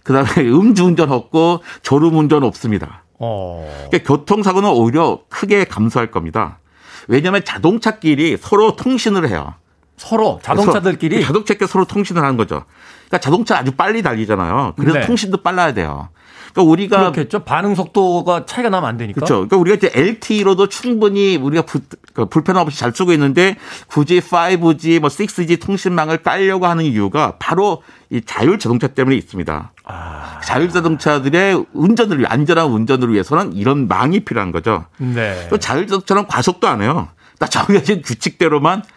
그다음에 음주운전 없고 졸음 운전 없습니다. 어. 그러니까 교통사고는 오히려 크게 감소할 겁니다. 왜냐하면 자동차끼리 서로 통신을 해요. 서로 자동차들끼리 자동차끼리 서로 통신을 하는 거죠. 그러니까 자동차 아주 빨리 달리잖아요. 그래서 네. 통신도 빨라야 돼요. 그러니까 우리가 그렇겠죠. 반응 속도가 차이가 나면 안 되니까. 그렇죠. 그러니까 우리가 이제 LTE로도 충분히 우리가 부, 그 불편 없이 잘 쓰고 있는데 굳이 5G, 뭐 6G 통신망을 깔려고 하는 이유가 바로 이 자율 자동차 때문에 있습니다. 아. 자율 자동차들의 운전을 안전한 운전을 위해서는 이런 망이 필요한 거죠. 네. 또 자율 자동차는 과속도 안 해요. 나 정해진 규칙대로만 그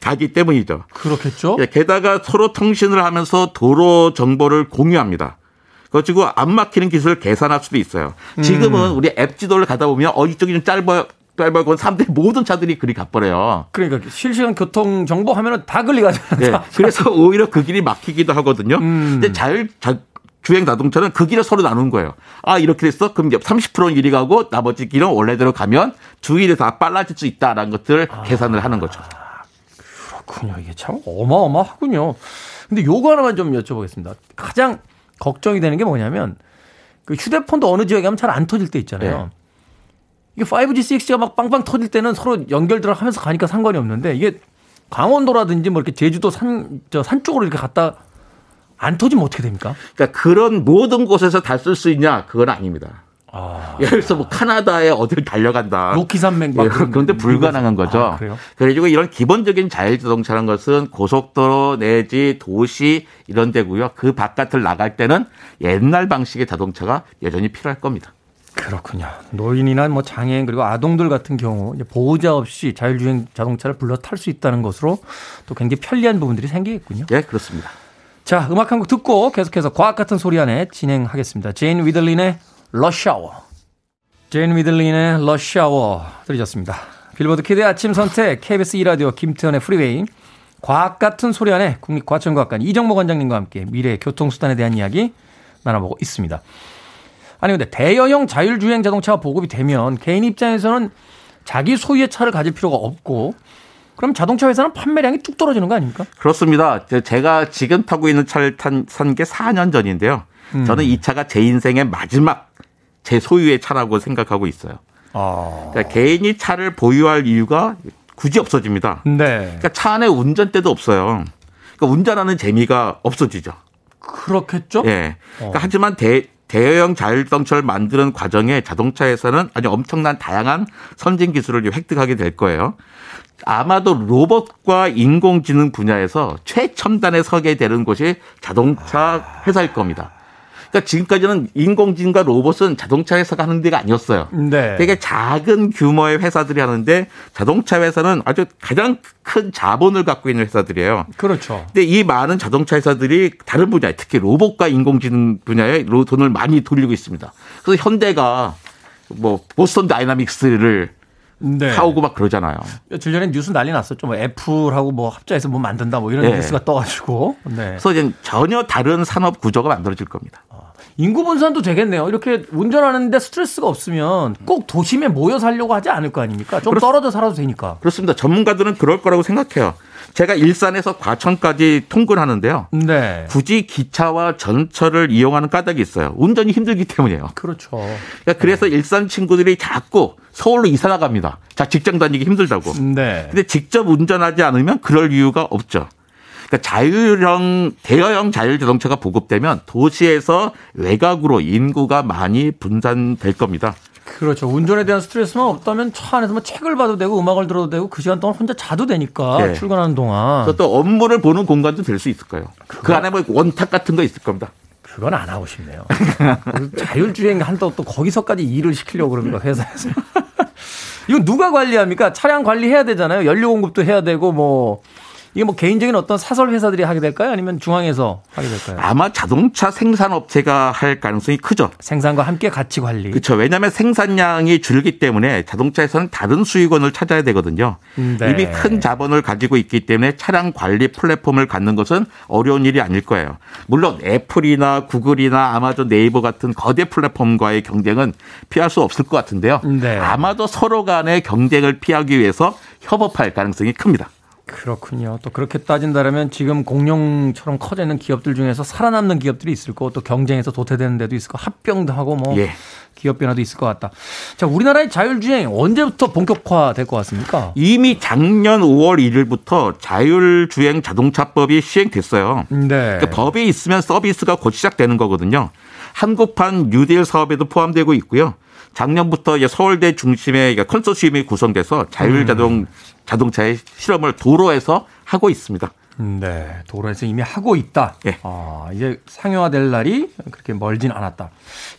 가기 때문이죠. 그렇겠죠. 예, 게다가 서로 통신을 하면서 도로 정보를 공유합니다. 그리고 안 막히는 기술을 계산할 수도 있어요. 지금은 우리 앱 지도를 가다 보면 어 이쪽이 좀 짧아요. 짧아요. 그건 사람들이 모든 차들이 그리 가버려요. 그러니까 실시간 교통 정보 하면은 다 걸리가잖아요. 예, 그래서 오히려 그 길이 막히기도 하거든요. 음. 근데 자율 자, 주행 자동차는 그 길을 서로 나눈 거예요. 아 이렇게 됐어? 그럼 30%는 이리 가고 나머지 길은 원래대로 가면 주위에 다 빨라질 수 있다라는 것들을 계산을 하는 거죠. 그렇군요. 이게 참 어마어마하군요. 근데 요거 하나만 좀 여쭤보겠습니다. 가장 걱정이 되는 게 뭐냐면 그 휴대폰도 어느 지역에 하면 잘 안 터질 때 있잖아요. 이게 5G, 6G가 막 빵빵 터질 때는 서로 연결들 하면서 가니까 상관이 없는데 이게 강원도라든지 뭐 이렇게 제주도 산, 저 산 쪽으로 이렇게 갔다 안 터지면 어떻게 됩니까? 그러니까 그런 모든 곳에서 다 쓸 수 있냐? 그건 아닙니다. 아, 예를 들어서 뭐 카나다에 어딜 달려간다. 로키 산맥 막 예, 그런데 불가능한 거죠. 아, 그래요? 그래가지고 이런 기본적인 자율자동차라는 것은 고속도로 내지 도시 이런 데고요. 그 바깥을 나갈 때는 옛날 방식의 자동차가 여전히 필요할 겁니다. 그렇군요. 노인이나 뭐 장애인 그리고 아동들 같은 경우 보호자 없이 자율주행 자동차를 불러 탈 수 있다는 것으로 또 굉장히 편리한 부분들이 생기겠군요. 예, 그렇습니다. 자, 음악 한 곡 듣고 계속해서 과학 같은 소리 하네 진행하겠습니다. Jane Wiedlin의 Rush Hour. Jane Wiedlin의 Rush Hour 들으셨습니다. 빌보드 키드의 아침 선택 KBS 2라디오 김태훈의 프리웨이 과학 같은 소리 하네 국립과천과학관 이정모 관장님과 함께 미래의 교통수단에 대한 이야기 나눠보고 있습니다. 아니 근데 대여형 자율주행 자동차가 보급이 되면 개인 입장에서는 자기 소유의 차를 가질 필요가 없고 그럼 자동차 회사는 판매량이 뚝 떨어지는 거 아닙니까? 그렇습니다. 제- 제가 지금 타고 있는 차를 산게 4년 전인데요. 음. 저는 이 차가 제 인생의 마지막 제 소유의 차라고 생각하고 있어요. 아. 그러니까 개인이 차를 보유할 이유가 굳이 없어집니다. 네. 그러니까 차 안에 운전대도 없어요. 그러니까 운전하는 재미가 없어지죠. 그렇겠죠? 예. 어. 그러니까 하지만 대, 대여형 자율주행차를 만드는 과정에 자동차에서는 아주 엄청난 다양한 선진 기술을 획득하게 될 거예요. 아마도 로봇과 인공지능 분야에서 최첨단에 서게 되는 곳이 자동차 회사일 겁니다. 그러니까 지금까지는 인공지능과 로봇은 자동차 회사가 하는 데가 아니었어요. 네. 되게 작은 규모의 회사들이 하는데 자동차 회사는 아주 가장 큰 자본을 갖고 있는 회사들이에요. 그렇죠. 근데 이 많은 자동차 회사들이 다른 분야에 특히 로봇과 인공지능 분야에 로- 돈을 많이 돌리고 있습니다. 그래서 현대가 뭐 Boston Dynamics를 네. 사오고 막 그러잖아요. 며칠 전에 뉴스 난리 났었죠. 뭐 애플하고 뭐 합자해서 뭐 만든다 뭐 이런 네. 뉴스가 떠가지고. 네. 그래서 이제 전혀 다른 산업 구조가 만들어질 겁니다. 인구 분산도 되겠네요. 이렇게 운전하는데 스트레스가 없으면 꼭 도심에 모여 살려고 하지 않을 거 아닙니까? 좀 그렇- 떨어져 살아도 되니까. 그렇습니다. 전문가들은 그럴 거라고 생각해요. 제가 일산에서 과천까지 통근하는데요. 네. 굳이 기차와 전철을 이용하는 까닭이 있어요. 운전이 힘들기 때문이에요. 그렇죠. 그러니까 그래서 일산 친구들이 자꾸 서울로 이사 나갑니다. 자, 직장 다니기 힘들다고. 네. 근데 직접 운전하지 않으면 그럴 이유가 없죠. 그러니까 자율형 대여형 자율 자동차가 보급되면 도시에서 외곽으로 인구가 많이 분산될 겁니다. 그렇죠. 운전에 대한 스트레스만 없다면 차 안에서 뭐 책을 봐도 되고 음악을 들어도 되고 그 시간 동안 혼자 자도 되니까 네. 출근하는 동안. 그래서 또 업무를 보는 공간도 될 수 있을 거예요. 그 안에 뭐 원탁 같은 거 있을 겁니다. 그건 안 하고 싶네요. 자율주행 한다고 또 거기서까지 일을 시키려고 그럽니까, 회사에서. 이건 누가 관리합니까? 차량 관리해야 되잖아요. 연료 공급도 해야 되고, 뭐. 이게 뭐 개인적인 어떤 사설 회사들이 하게 될까요? 아니면 중앙에서 하게 될까요? 아마 자동차 생산업체가 할 가능성이 크죠. 생산과 함께 같이 관리. 그렇죠. 왜냐하면 생산량이 줄기 때문에 자동차에서는 다른 수익원을 찾아야 되거든요. 네. 이미 큰 자본을 가지고 있기 때문에 차량 관리 플랫폼을 갖는 것은 어려운 일이 아닐 거예요. 물론 애플이나 구글이나 아마존 네이버 같은 거대 플랫폼과의 경쟁은 피할 수 없을 것 같은데요. 네. 아마도 서로 간의 경쟁을 피하기 위해서 협업할 가능성이 큽니다. 그렇군요. 또 그렇게 따진다면 지금 공룡처럼 커져 있는 기업들 중에서 살아남는 기업들이 있을 거고 또 경쟁에서 도태되는 데도 있을 거고 합병도 하고 뭐 예. 기업 변화도 있을 것 같다. 자, 우리나라의 자율주행 언제부터 본격화 될 것 같습니까? 이미 작년 5월 1일부터 자율주행 자동차법이 시행됐어요. 네. 그러니까 법이 있으면 서비스가 곧 시작되는 거거든요. 한국판 뉴딜 사업에도 포함되고 있고요. 작년부터 이제 서울대 중심의 그러니까 컨소시엄이 구성돼서 자율 자동 자동차의 실험을 도로에서 하고 있습니다. 네, 도로에서 이미 하고 있다. 예. 아, 이제 상용화될 날이 그렇게 멀진 않았다.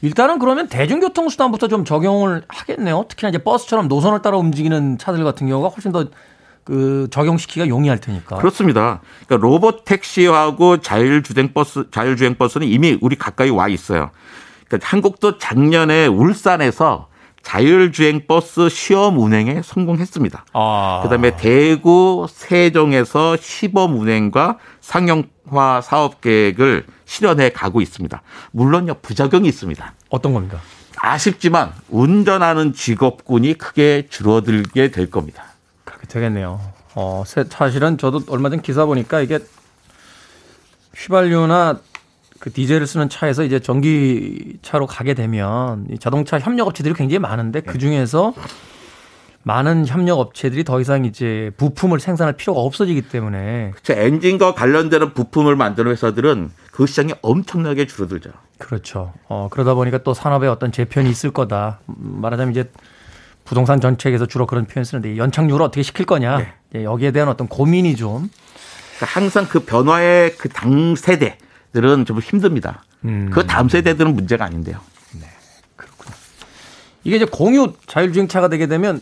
일단은 그러면 대중교통 수단부터 좀 적용을 하겠네요. 특히나 이제 버스처럼 노선을 따라 움직이는 차들 같은 경우가 훨씬 더그 적용시키기가 용이할 테니까. 그렇습니다. 그러니까 로봇 택시하고 자율 주행 버스 자율 주행 버스는 이미 우리 가까이 와 있어요. 그러니까 한국도 작년에 울산에서 자율주행 버스 시험 운행에 성공했습니다. 아. 그다음에 대구, 세종에서 시범 운행과 상용화 사업 계획을 실현해 가고 있습니다. 물론요 부작용이 있습니다. 어떤 겁니까? 아쉽지만 운전하는 직업군이 크게 줄어들게 될 겁니다. 그렇게 되겠네요. 어, 새- 사실은 저도 얼마 전 기사 보니까 이게 휘발유나 그 디젤을 쓰는 차에서 이제 전기차로 가게 되면 이 자동차 협력 업체들이 굉장히 많은데 그 중에서 많은 협력 업체들이 더 이상 이제 부품을 생산할 필요가 없어지기 때문에 저 엔진과 관련되는 부품을 만드는 회사들은 그 시장이 엄청나게 줄어들죠. 그렇죠. 어, 그러다 보니까 또 산업에 어떤 재편이 있을 거다. 음, 말하자면 이제 부동산 정책에서 주로 그런 표현 쓰는데 이 연착륙을 어떻게 시킬 거냐. 예, 여기에 대한 어떤 고민이 좀 그러니까 항상 그 변화의 그 당 세대 들은 좀 힘듭니다. 음. 그 다음 세대들은 문제가 아닌데요. 이게 이제 공유 자율주행차가 되게 되면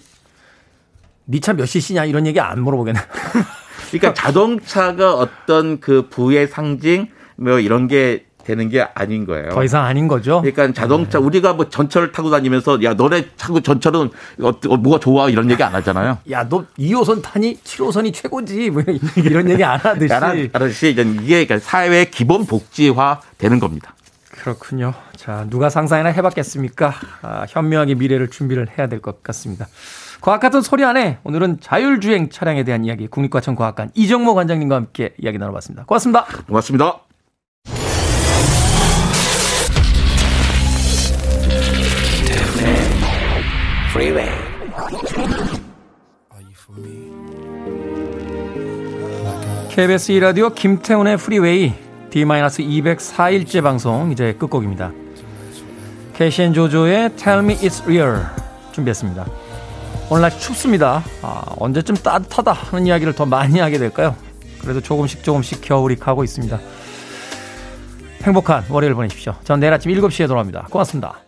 니 차 몇 cc냐 이런 얘기 안 물어보겠네. 그러니까 자동차가 어떤 그 부의 상징 뭐 이런 게 되는 게 아닌 거예요. 더 이상 아닌 거죠. 그러니까 자동차 우리가 뭐 전철을 타고 다니면서 야 너네 타고 전철은 어, 어, 뭐가 좋아 이런 얘기 안 하잖아요. 야, 너 2호선 타니 7호선이 최고지. 뭐 이런 얘기 안 하듯이. 아저씨 이제 이게 그러니까 사회 기본 복지화 되는 겁니다. 그렇군요. 자, 누가 상상이나 해봤겠습니까? 아, 현명하게 미래를 준비를 해야 될 것 같습니다. 과학 같은 소리 안에 오늘은 자율주행 차량에 대한 이야기 국립과천 과학관 이정모 관장님과 함께 이야기 나눠봤습니다. 고맙습니다. 고맙습니다. Freeway. KBS 2라디오 김태훈의 프리웨이 D-204일째 방송 이제 끝곡입니다. 캐시앤 조조의 Tell Me It's Real 준비했습니다. 오늘 날씨 춥습니다. 아, 언제쯤 따뜻하다 하는 이야기를 더 많이 하게 될까요? 그래도 조금씩 조금씩 겨울이 가고 있습니다. 행복한 월요일 보내십시오. 전 내일 아침 7시에 돌아옵니다. 고맙습니다.